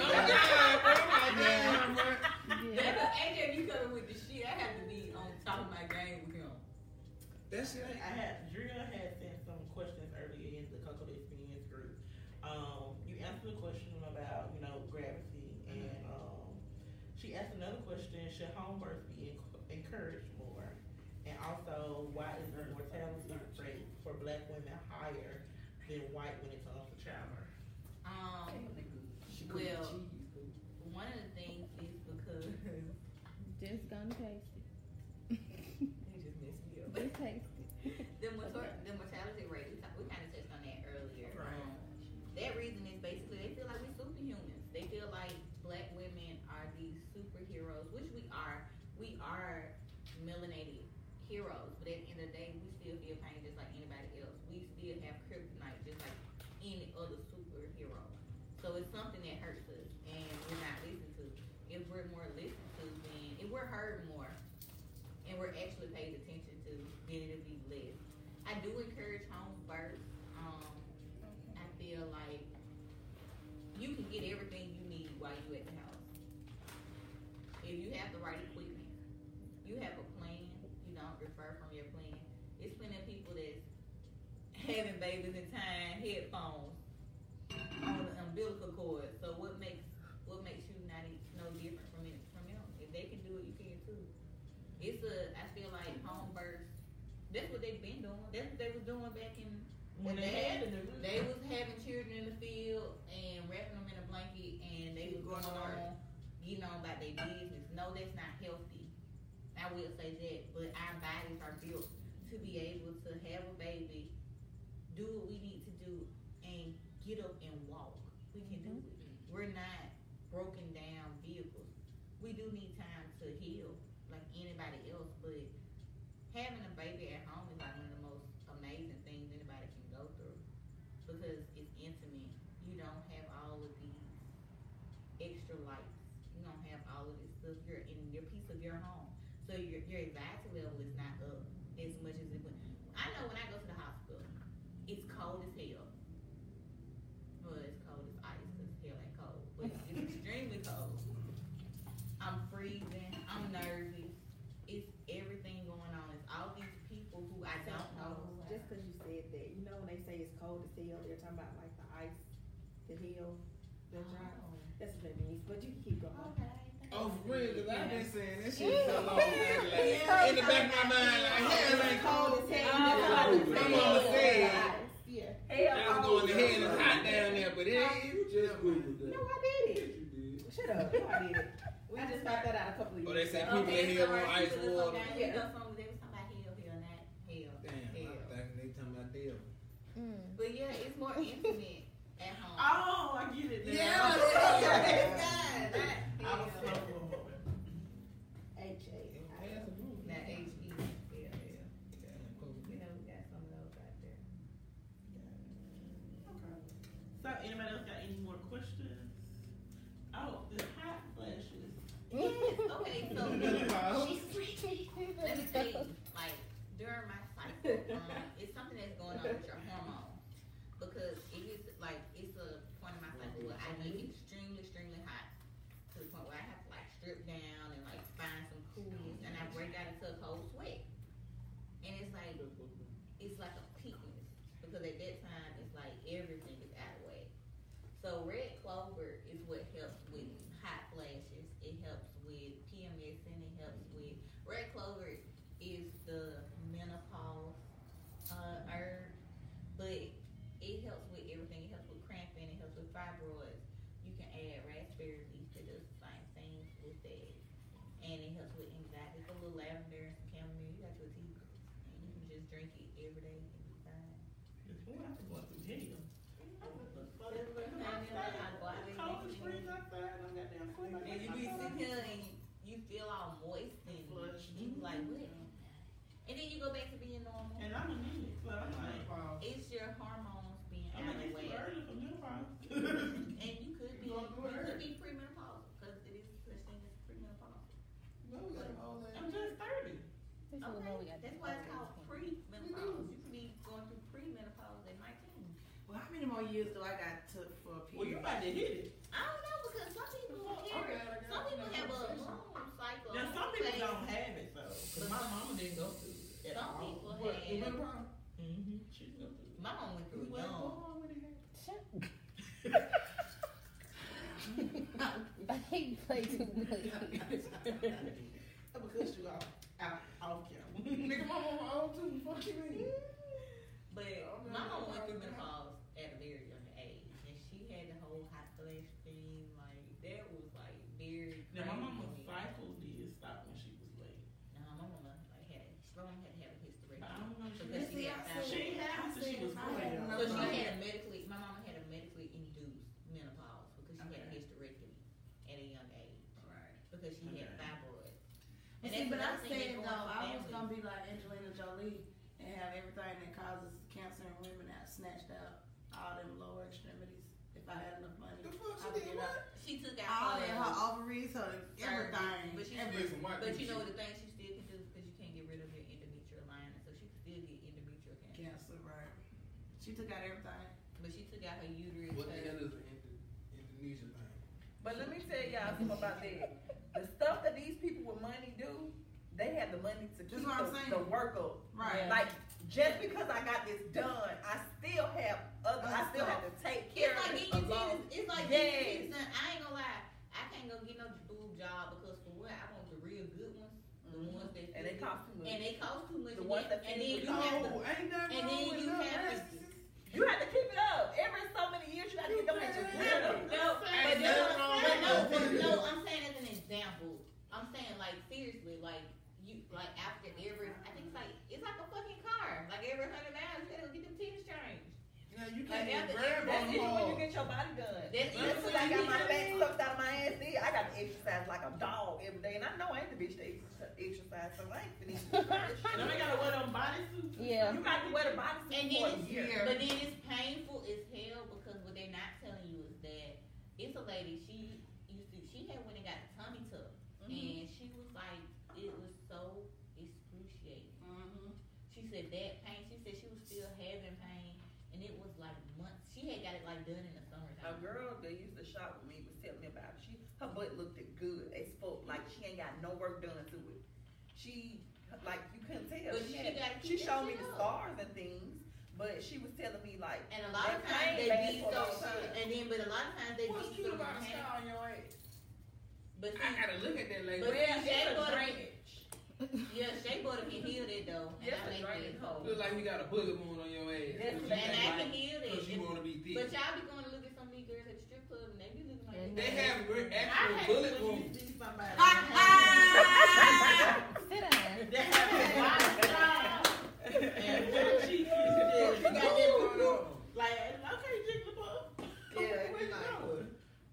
Speaker 7: Oh. Oh
Speaker 3: AJ, you coming with the shit. I have to be on top of my game with him.
Speaker 7: That shit ain't.
Speaker 5: I had Drea had sent some questions earlier in the Coco Experience group. Um, you answered the question about you know gravity, and um, she asked another question: Should home birth be enc- encouraged more? And also, why is the mortality rate for Black women higher than white when it comes to childbirth?
Speaker 3: Um, well, one of the things is because
Speaker 1: Just gonna taste it.
Speaker 3: he just messed me up.
Speaker 1: Just taste it.
Speaker 3: the, the mortality rate, we, ta- we kind of touched on that earlier.
Speaker 5: Right.
Speaker 3: Um, that reason is basically they feel like we're superhumans. They feel like black women are these superheroes, which we are. We are melanated heroes, That's what they've been doing. That's what they was doing back in
Speaker 5: When they had the
Speaker 3: they was having children in the field and wrapping them in a blanket and they was going on, getting on about their business. No, that's not healthy. I will say that, but our bodies are built to be able to have a baby, do what we need to do, and get up and walk. We can do mm-hmm. it. We're not broken down vehicles. We do need time to heal, like anybody else, but having a baby at is like one of the most amazing things anybody can go through because it's intimate. You don't have all of these extra lights. You don't have all of this stuff. You're in your piece of your home, so your your anxiety level is not up as much as it would. I know when I go to the hospital, it's cold as hell. Well, it's cold as ice because hell ain't cold, but it's extremely cold. I'm freezing. I'm nervous. It's everything going on. It's all these people who I don't know.
Speaker 11: Just because you said that, you know when they say it's cold as hell, they're talking about like the ice, the hill, the dry. That's what it means. But you can keep going.
Speaker 7: Oh, for real, cause I've been saying that shit so long. Like, in the back of my mind, like, hell ain't cold.
Speaker 11: as hell.
Speaker 7: My mama said,
Speaker 11: Yeah.
Speaker 10: Hell,
Speaker 7: I was going to hell, it's hot down there, but it ain't.
Speaker 8: You just Googled that.
Speaker 11: No, I did it. Shut up. No, I did it. We just found that out a couple of oh, years ago.
Speaker 7: Oh, they said people in here want ice water.
Speaker 3: down here, that's something they was talking about hell, hell, not hell.
Speaker 7: Damn, I
Speaker 3: Hell.
Speaker 7: was thinking they talking about devil. Mm.
Speaker 3: But yeah, it's more intimate at home.
Speaker 5: Oh, I get it now.
Speaker 7: Yeah,
Speaker 3: God, not
Speaker 5: I was
Speaker 3: hell.
Speaker 5: so
Speaker 11: H it's
Speaker 3: like a peakness because at that time it's like everything is out
Speaker 5: of whack. So red clover is what helps with hot flashes.
Speaker 3: It helps with PMS and it helps with red clover is the menopause uh, herb, but it helps with everything. It
Speaker 5: helps with cramping. It helps with
Speaker 3: fibroids. You can add raspberry leaf to the same thing
Speaker 7: with that,
Speaker 1: and it
Speaker 3: helps
Speaker 1: with
Speaker 3: anxiety. It's
Speaker 6: a little
Speaker 5: lavender to hit it.
Speaker 3: I don't know, because some people
Speaker 7: Okay,
Speaker 3: carry,
Speaker 7: I got
Speaker 3: some people have a moon cycle.
Speaker 5: Now, some people don't have it, though. Cause my mama didn't go through it
Speaker 3: Some
Speaker 5: all.
Speaker 3: people
Speaker 7: What,
Speaker 3: have,
Speaker 7: menopause?
Speaker 5: Mm-hmm. She didn't go through it.
Speaker 3: my mom went through it
Speaker 7: wasn't
Speaker 3: young.
Speaker 7: born it.
Speaker 1: I hate play too much.
Speaker 7: I'm gonna cut you off.
Speaker 5: Out, off camera.
Speaker 7: Nigga, my mama old too. Fuck you mean?
Speaker 3: But my mom went through menopause at a very young age, and she had the whole hot flash thing. Like that was like very.
Speaker 5: Now, my
Speaker 3: crazy
Speaker 5: mama's
Speaker 3: to me.
Speaker 5: cycle did stop when she was late.
Speaker 3: No, my mama like had my mom had to have a hysterectomy
Speaker 5: But I don't know. She,
Speaker 3: because she
Speaker 6: See,
Speaker 3: had
Speaker 6: I
Speaker 3: fibroids.
Speaker 5: she ain't had it since she was
Speaker 6: I had
Speaker 5: twelve.
Speaker 6: no
Speaker 3: So she
Speaker 6: idea.
Speaker 3: had a medically, my mama had a medically induced menopause because she had a
Speaker 6: Okay.
Speaker 3: hysterectomy at a young age
Speaker 6: Right.
Speaker 3: because she had
Speaker 5: Okay.
Speaker 3: fibroids.
Speaker 6: But
Speaker 3: And
Speaker 6: see, but
Speaker 3: that's
Speaker 6: I'm
Speaker 3: another thing
Speaker 6: saying
Speaker 3: that
Speaker 6: though,
Speaker 3: going
Speaker 6: I was
Speaker 3: families.
Speaker 6: gonna be like Angelina Jolie and have everything that causes cancer in women out snatched out, all them lower extremities. If I had enough money,
Speaker 7: The fuck she did
Speaker 6: get
Speaker 7: what?
Speaker 6: out.
Speaker 3: She took
Speaker 6: All
Speaker 3: out
Speaker 6: in her ovaries, her everything.
Speaker 3: But she
Speaker 7: Need some white
Speaker 3: But you know
Speaker 7: people
Speaker 3: the thing she still can do because you can't get rid of your endometrial lining, so she can still get endometrial cancer.
Speaker 6: Cancer, right? She took out everything.
Speaker 3: But she took out her uterus.
Speaker 7: What the hell is an Indo- Indonesian thing?
Speaker 4: But let me tell y'all something about that. The stuff that these people with money do, they have the money to
Speaker 6: That's
Speaker 4: keep
Speaker 6: what I'm
Speaker 4: the,
Speaker 6: saying.
Speaker 4: the work up.
Speaker 6: Right.
Speaker 4: Like just because I got this done, I still have other. I still have to take
Speaker 3: It's
Speaker 4: care
Speaker 3: like
Speaker 4: of it
Speaker 3: getting your
Speaker 4: alone.
Speaker 3: titties. It's like
Speaker 4: Yes.
Speaker 3: getting your titties done. I ain't gonna lie. I can't go get no boob job because for what I want the real good ones, the
Speaker 4: Mhm.
Speaker 3: ones that
Speaker 4: And they
Speaker 3: fit-
Speaker 4: cost too much.
Speaker 3: and they cost too much.
Speaker 4: The
Speaker 3: and
Speaker 4: ones
Speaker 3: then,
Speaker 4: that
Speaker 3: and
Speaker 4: fit
Speaker 3: then
Speaker 4: with
Speaker 3: you have to.
Speaker 7: Ain't nothing
Speaker 3: and then you
Speaker 7: them
Speaker 3: have to-
Speaker 7: breasts.
Speaker 4: You have to keep it up. Every so many years, you got to get them bitches rid
Speaker 3: No, but no, but no, but no, I'm saying as an example. I'm saying like seriously, like you, like after every, I think it's like it's like a fucking car. Like every hundred miles, you gotta get them tires changed.
Speaker 7: Now you can't
Speaker 3: after-
Speaker 7: grab
Speaker 4: That's
Speaker 7: on
Speaker 4: even when you get your body done.
Speaker 3: That's
Speaker 4: That's
Speaker 3: even
Speaker 4: when
Speaker 3: when
Speaker 4: I got my
Speaker 3: get
Speaker 4: fat
Speaker 3: your-
Speaker 4: sucked out of my ass. Then I got to exercise like a dog every day, and I know I ain't the bitch to exercise, exercise so I ain't finna.
Speaker 5: And then they gotta wear them bodysuits.
Speaker 1: Yeah.
Speaker 4: You got to wear the bodysuit
Speaker 3: And
Speaker 4: for
Speaker 3: then
Speaker 4: a
Speaker 3: it's
Speaker 4: year.
Speaker 3: but then it's painful as hell because what they're not telling you is that it's a lady. She used to. She had when it got tummy tuck,
Speaker 4: Mm-hmm.
Speaker 3: and she was like, it was so excruciating.
Speaker 6: Mm-hmm.
Speaker 3: She said that pain. She said she was still having pain, and it was like months. She had got it like done in the
Speaker 4: A
Speaker 3: summertime.
Speaker 4: girl that used to shop with me was telling me about it. She her butt looked good as fuck, like she ain't got no work done to it. She like you couldn't tell.
Speaker 3: But
Speaker 4: she
Speaker 3: she
Speaker 4: had,
Speaker 3: gotta
Speaker 4: she showed me
Speaker 3: shit
Speaker 4: the
Speaker 3: up.
Speaker 4: scars and things, but she was telling me like
Speaker 3: And a lot of times they
Speaker 4: lasts
Speaker 3: be so
Speaker 4: long
Speaker 3: and then but a lot of times they
Speaker 7: What's
Speaker 3: be
Speaker 7: cute about a scar on your ass?
Speaker 3: But
Speaker 7: I gotta look at that lady.
Speaker 3: But
Speaker 4: Well,
Speaker 3: see, Shea
Speaker 4: a
Speaker 3: Butter, yeah, Shea Butter can heal that though. And
Speaker 4: Yes,
Speaker 3: I
Speaker 4: a
Speaker 3: like
Speaker 4: drainage
Speaker 3: that.
Speaker 4: hole.
Speaker 7: Look like you got a bullet wound on your ass.
Speaker 4: Yes,
Speaker 3: And I can heal that.
Speaker 7: Cause you wanna be thick.
Speaker 3: But y'all be going to look at some of these girls at the strip club and they be looking like
Speaker 1: And
Speaker 7: They have great actual
Speaker 5: hate
Speaker 7: bullet
Speaker 5: when you
Speaker 7: wounds.
Speaker 5: see somebody
Speaker 1: Sit down.
Speaker 5: that have a body style and good cheeks. You got that
Speaker 7: going on?
Speaker 5: Like, okay, Jigglypuff.
Speaker 4: Yeah,
Speaker 5: Where you
Speaker 4: it's like-
Speaker 5: going?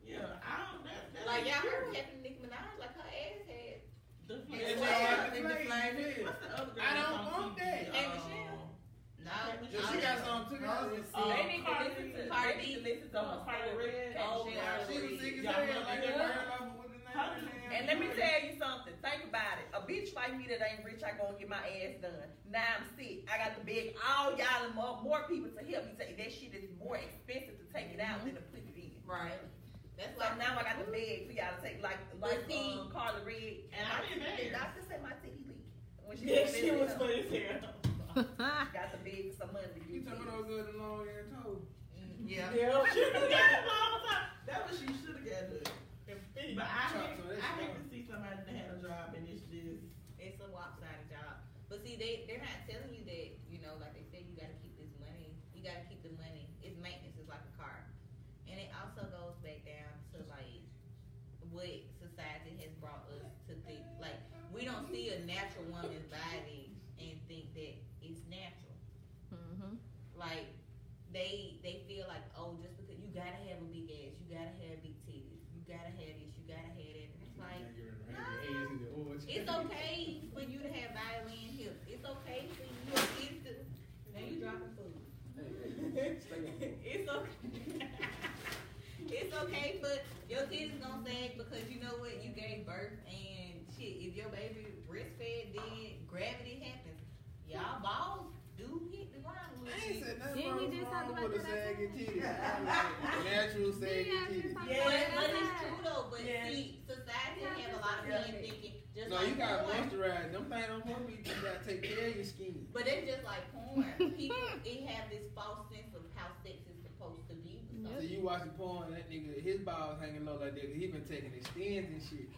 Speaker 5: Yeah, I don't, that, that
Speaker 3: Like y'all
Speaker 5: ain't
Speaker 3: heard
Speaker 5: cute.
Speaker 3: Captain Nicki Minaj, like her ass had.
Speaker 5: The
Speaker 7: It's
Speaker 5: flame.
Speaker 7: just like the flame.
Speaker 5: What's the other girl
Speaker 7: I don't want that.
Speaker 3: Hey,
Speaker 5: Um,
Speaker 3: Michelle. No,
Speaker 7: she got some too.
Speaker 5: Uh,
Speaker 4: they need to listen to.
Speaker 3: Cardi
Speaker 4: they need to listen to her.
Speaker 5: Cardi
Speaker 4: Oh.
Speaker 7: She was sick as hell. Like
Speaker 5: girl?
Speaker 7: girl over with the name.
Speaker 5: Huh?
Speaker 7: of the damn
Speaker 4: And let me tell you something. Think about it. A bitch like me that ain't rich, I gonna get my ass done. Now I'm sick. I got to beg all y'all and more, more people to help me. Say that shit is more expensive to take it out than to put it in.
Speaker 6: Right.
Speaker 3: That's
Speaker 4: So
Speaker 3: why
Speaker 4: now I got to beg for y'all to take like like
Speaker 3: see-
Speaker 4: um, Carla Red.
Speaker 5: And I didn't
Speaker 4: the doctor said my titty leak. When she
Speaker 5: Yeah, she was funny as hell.
Speaker 4: Got the beg for some money
Speaker 7: You
Speaker 4: get
Speaker 7: talking
Speaker 4: it.
Speaker 7: about those good long hair toes? Mm-hmm.
Speaker 6: Yeah.
Speaker 5: Yeah, she was getting all the time. That's what she should have got done. But I
Speaker 7: Chop
Speaker 5: hate,
Speaker 7: some
Speaker 5: I hate to see somebody that had a job and it's just.
Speaker 3: it's a lopsided job. But see, they they're not telling you that you know, like they said, you got to keep this money. You got to keep the money. It's maintenance. It's like a car, and it also but your kids gonna sag because you know what? You gave birth and shit. If your baby breastfed, then gravity happens. Y'all balls do hit the ground. a little
Speaker 7: I ain't said nothing
Speaker 1: Didn't we just talk
Speaker 7: wrong
Speaker 1: about
Speaker 7: with a
Speaker 1: that
Speaker 7: sagging
Speaker 1: outside?
Speaker 7: titty. Natural sagging
Speaker 1: Yeah,
Speaker 7: titty.
Speaker 1: just talk
Speaker 3: But,
Speaker 1: about that
Speaker 3: but it's true though. But
Speaker 4: Yeah.
Speaker 3: see, society
Speaker 1: Yeah,
Speaker 3: have a lot of
Speaker 4: like-
Speaker 3: men thinking just
Speaker 7: No,
Speaker 3: like
Speaker 7: you gotta
Speaker 3: porn.
Speaker 7: moisturize. Them things don't supposed to be. You gotta take care of your skin.
Speaker 3: But it's just like porn. People it have this false sense of how sex is supposed to be. with
Speaker 7: So
Speaker 3: some
Speaker 7: you watching porn, that nigga, his balls hanging low like that, 'cause he been taking Extenze and shit.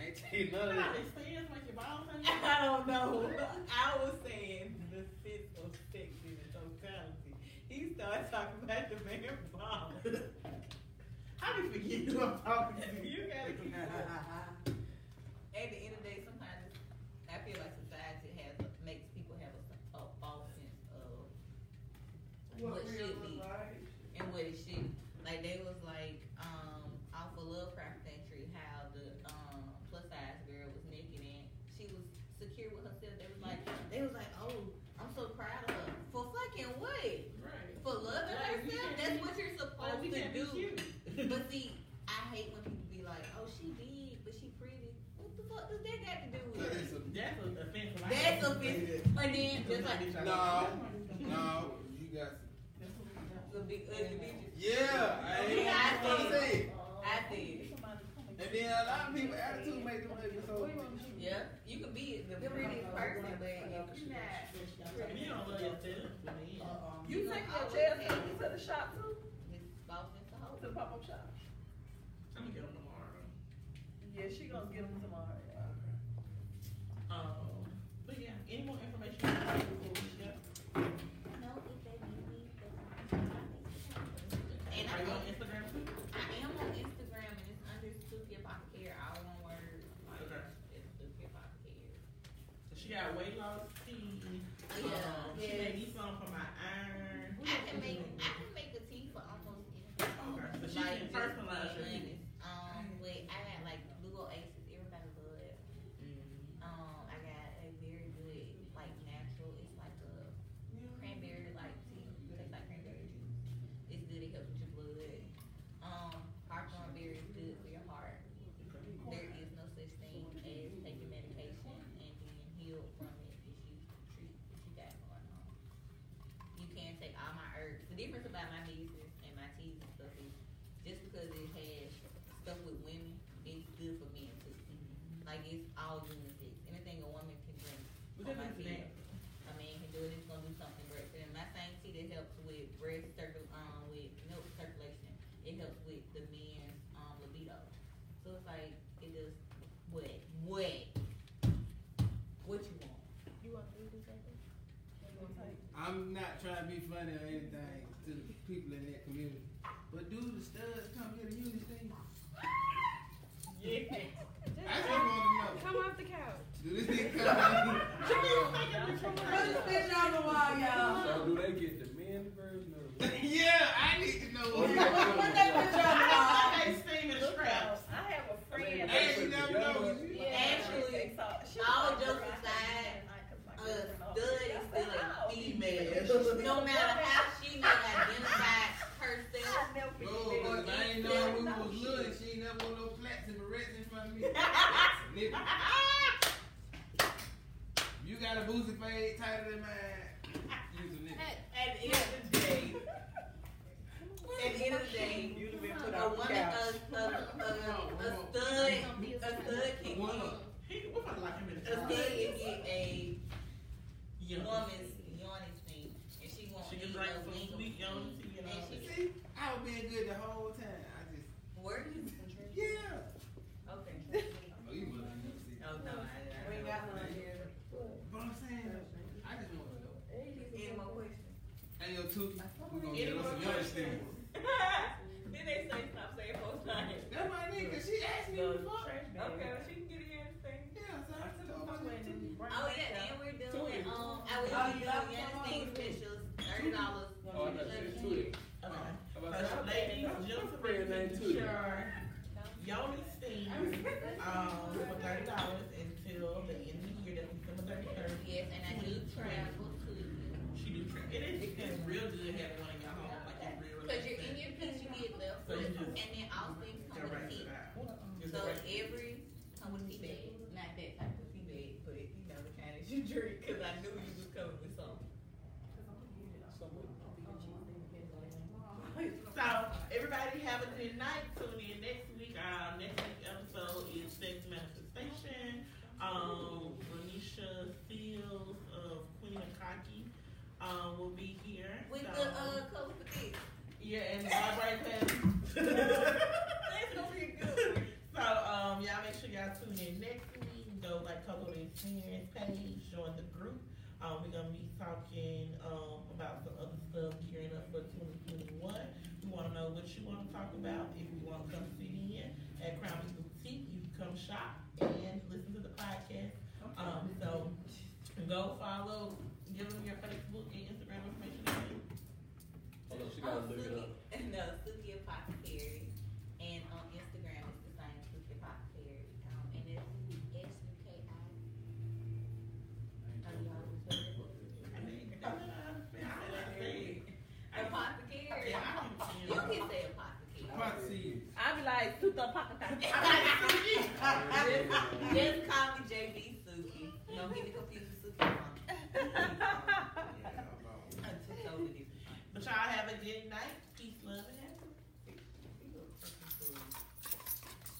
Speaker 7: I ain't taking none of
Speaker 5: How
Speaker 7: that.
Speaker 5: it stands like your balls hang
Speaker 10: I don't know. I was saying the sense of sex in its totality. He started talking about the man ball.
Speaker 5: How do you forget who I'm talking to?
Speaker 10: You gotta keep
Speaker 3: At the end of the day, sometimes I feel like society has makes people have a, a false sense of what should be and what it should. Like they was like um off of Lovecraft Country how the um plus size girl was naked and she was secure with herself. They was like they was like, oh, I'm so proud of her for fucking what?
Speaker 5: Right.
Speaker 3: For loving
Speaker 5: Right, we
Speaker 3: herself.
Speaker 5: can't
Speaker 3: That's
Speaker 5: be-
Speaker 3: what you're
Speaker 5: Oh,
Speaker 3: supposed
Speaker 5: we
Speaker 3: to
Speaker 5: can't be
Speaker 3: do.
Speaker 5: cute.
Speaker 3: But see, I hate when people be like, oh, she big, but she pretty. What the fuck does that got to do with it?
Speaker 5: That's an offensive.
Speaker 3: That's offensive. And then just like
Speaker 7: No, no, you got.
Speaker 3: the big ugly bitches.
Speaker 7: Yeah, I ain't
Speaker 3: Yeah, I
Speaker 7: gonna
Speaker 3: see.
Speaker 7: say.
Speaker 3: I see.
Speaker 7: And then a lot of people attitude make them ugly. So
Speaker 3: Yeah, you can be the prettiest person, but if you're not.
Speaker 5: You don't love yourself.
Speaker 10: You take your uh-uh. chairs to the shop too?
Speaker 3: It's boss into hoe.
Speaker 10: To the pop-up shop? Yeah, she gonna get them tomorrow.
Speaker 5: Um, but yeah, any more information before we shut?
Speaker 3: No, if they need me, And
Speaker 5: Are
Speaker 3: I
Speaker 5: you on
Speaker 3: think
Speaker 5: Instagram too?
Speaker 3: I am on Instagram and it's under Suki Apothecary, all one word. Like,
Speaker 5: Okay.
Speaker 3: It's Suki Apothecary.
Speaker 5: So she got weight loss tea.
Speaker 3: Yeah,
Speaker 5: Um, She
Speaker 3: yes.
Speaker 5: made me some for my iron.
Speaker 3: I can make I can make a tea for almost anything.
Speaker 5: Okay, so she
Speaker 3: Like,
Speaker 5: can
Speaker 3: just
Speaker 5: personalize your
Speaker 3: being
Speaker 5: tea.
Speaker 3: honest. Um, but I got like Lugo Aces, everybody love it. Um, I got a very good like natural. It's like a cranberry like tea. Tastes like cranberry juice. It's good. It helps with your blood. Um, hawthorn berry is good for your heart. There is no such thing as taking medication and being healed from it if you treat what you got going on. You can take all my herbs. The difference about my medicines and my teas and stuff is just because it has stuff with women, it's good for men too. Like it's all unisex. Anything a woman can drink.
Speaker 5: What
Speaker 3: on my
Speaker 5: is
Speaker 3: tea,
Speaker 5: that?
Speaker 3: A man can do it. It's gonna do something great for them. My same tea that helps with breast circle, um, with milk circulation. It helps with the men's um libido. So it's like it does what what what you want.
Speaker 1: You want to do this right there?
Speaker 7: I'm not trying to be funny or anything to the people in that community. But do the studs come get a unit thing?
Speaker 10: Yeah.
Speaker 7: I just want to know.
Speaker 1: Come off the couch.
Speaker 7: Do this thing come?
Speaker 8: So
Speaker 5: everybody have a good night. Tune in next week. Our next week episode is sex manifestation. Um, Renisha Fields of Queen Akaki um will be here.
Speaker 3: With
Speaker 5: So-
Speaker 3: the uh color for this.
Speaker 5: yeah, and Patty.
Speaker 3: That's gonna be good.
Speaker 5: So um y'all make sure y'all tune in next week. Go like Coco Experience page, join the group. Um, we're gonna be talking um about some other stuff gearing up for 2021. We want to know what you want to talk about. If you want to come sit in at Crown Beach Boutique, you can come shop and listen to the podcast. Um, so go follow, give them your Facebook and Instagram information. again.
Speaker 8: Hold on, she gotta look it up.
Speaker 3: No, Suki Apothecary. And on Instagram it's the same Suki Apothecary. Um, and it's S U K I. Oh, y'all was ready?
Speaker 5: I mean, uh, I say-
Speaker 3: Apothecary.
Speaker 5: Yeah, I can see
Speaker 3: You
Speaker 5: it.
Speaker 3: can say apothecary.
Speaker 7: Pot seed.
Speaker 10: I be like, Suta Pakataki.
Speaker 3: Just call me JB Suki. Don't get me confused with Suki Mom.
Speaker 7: Yeah, I'm on.
Speaker 3: Totally different.
Speaker 5: But y'all have a good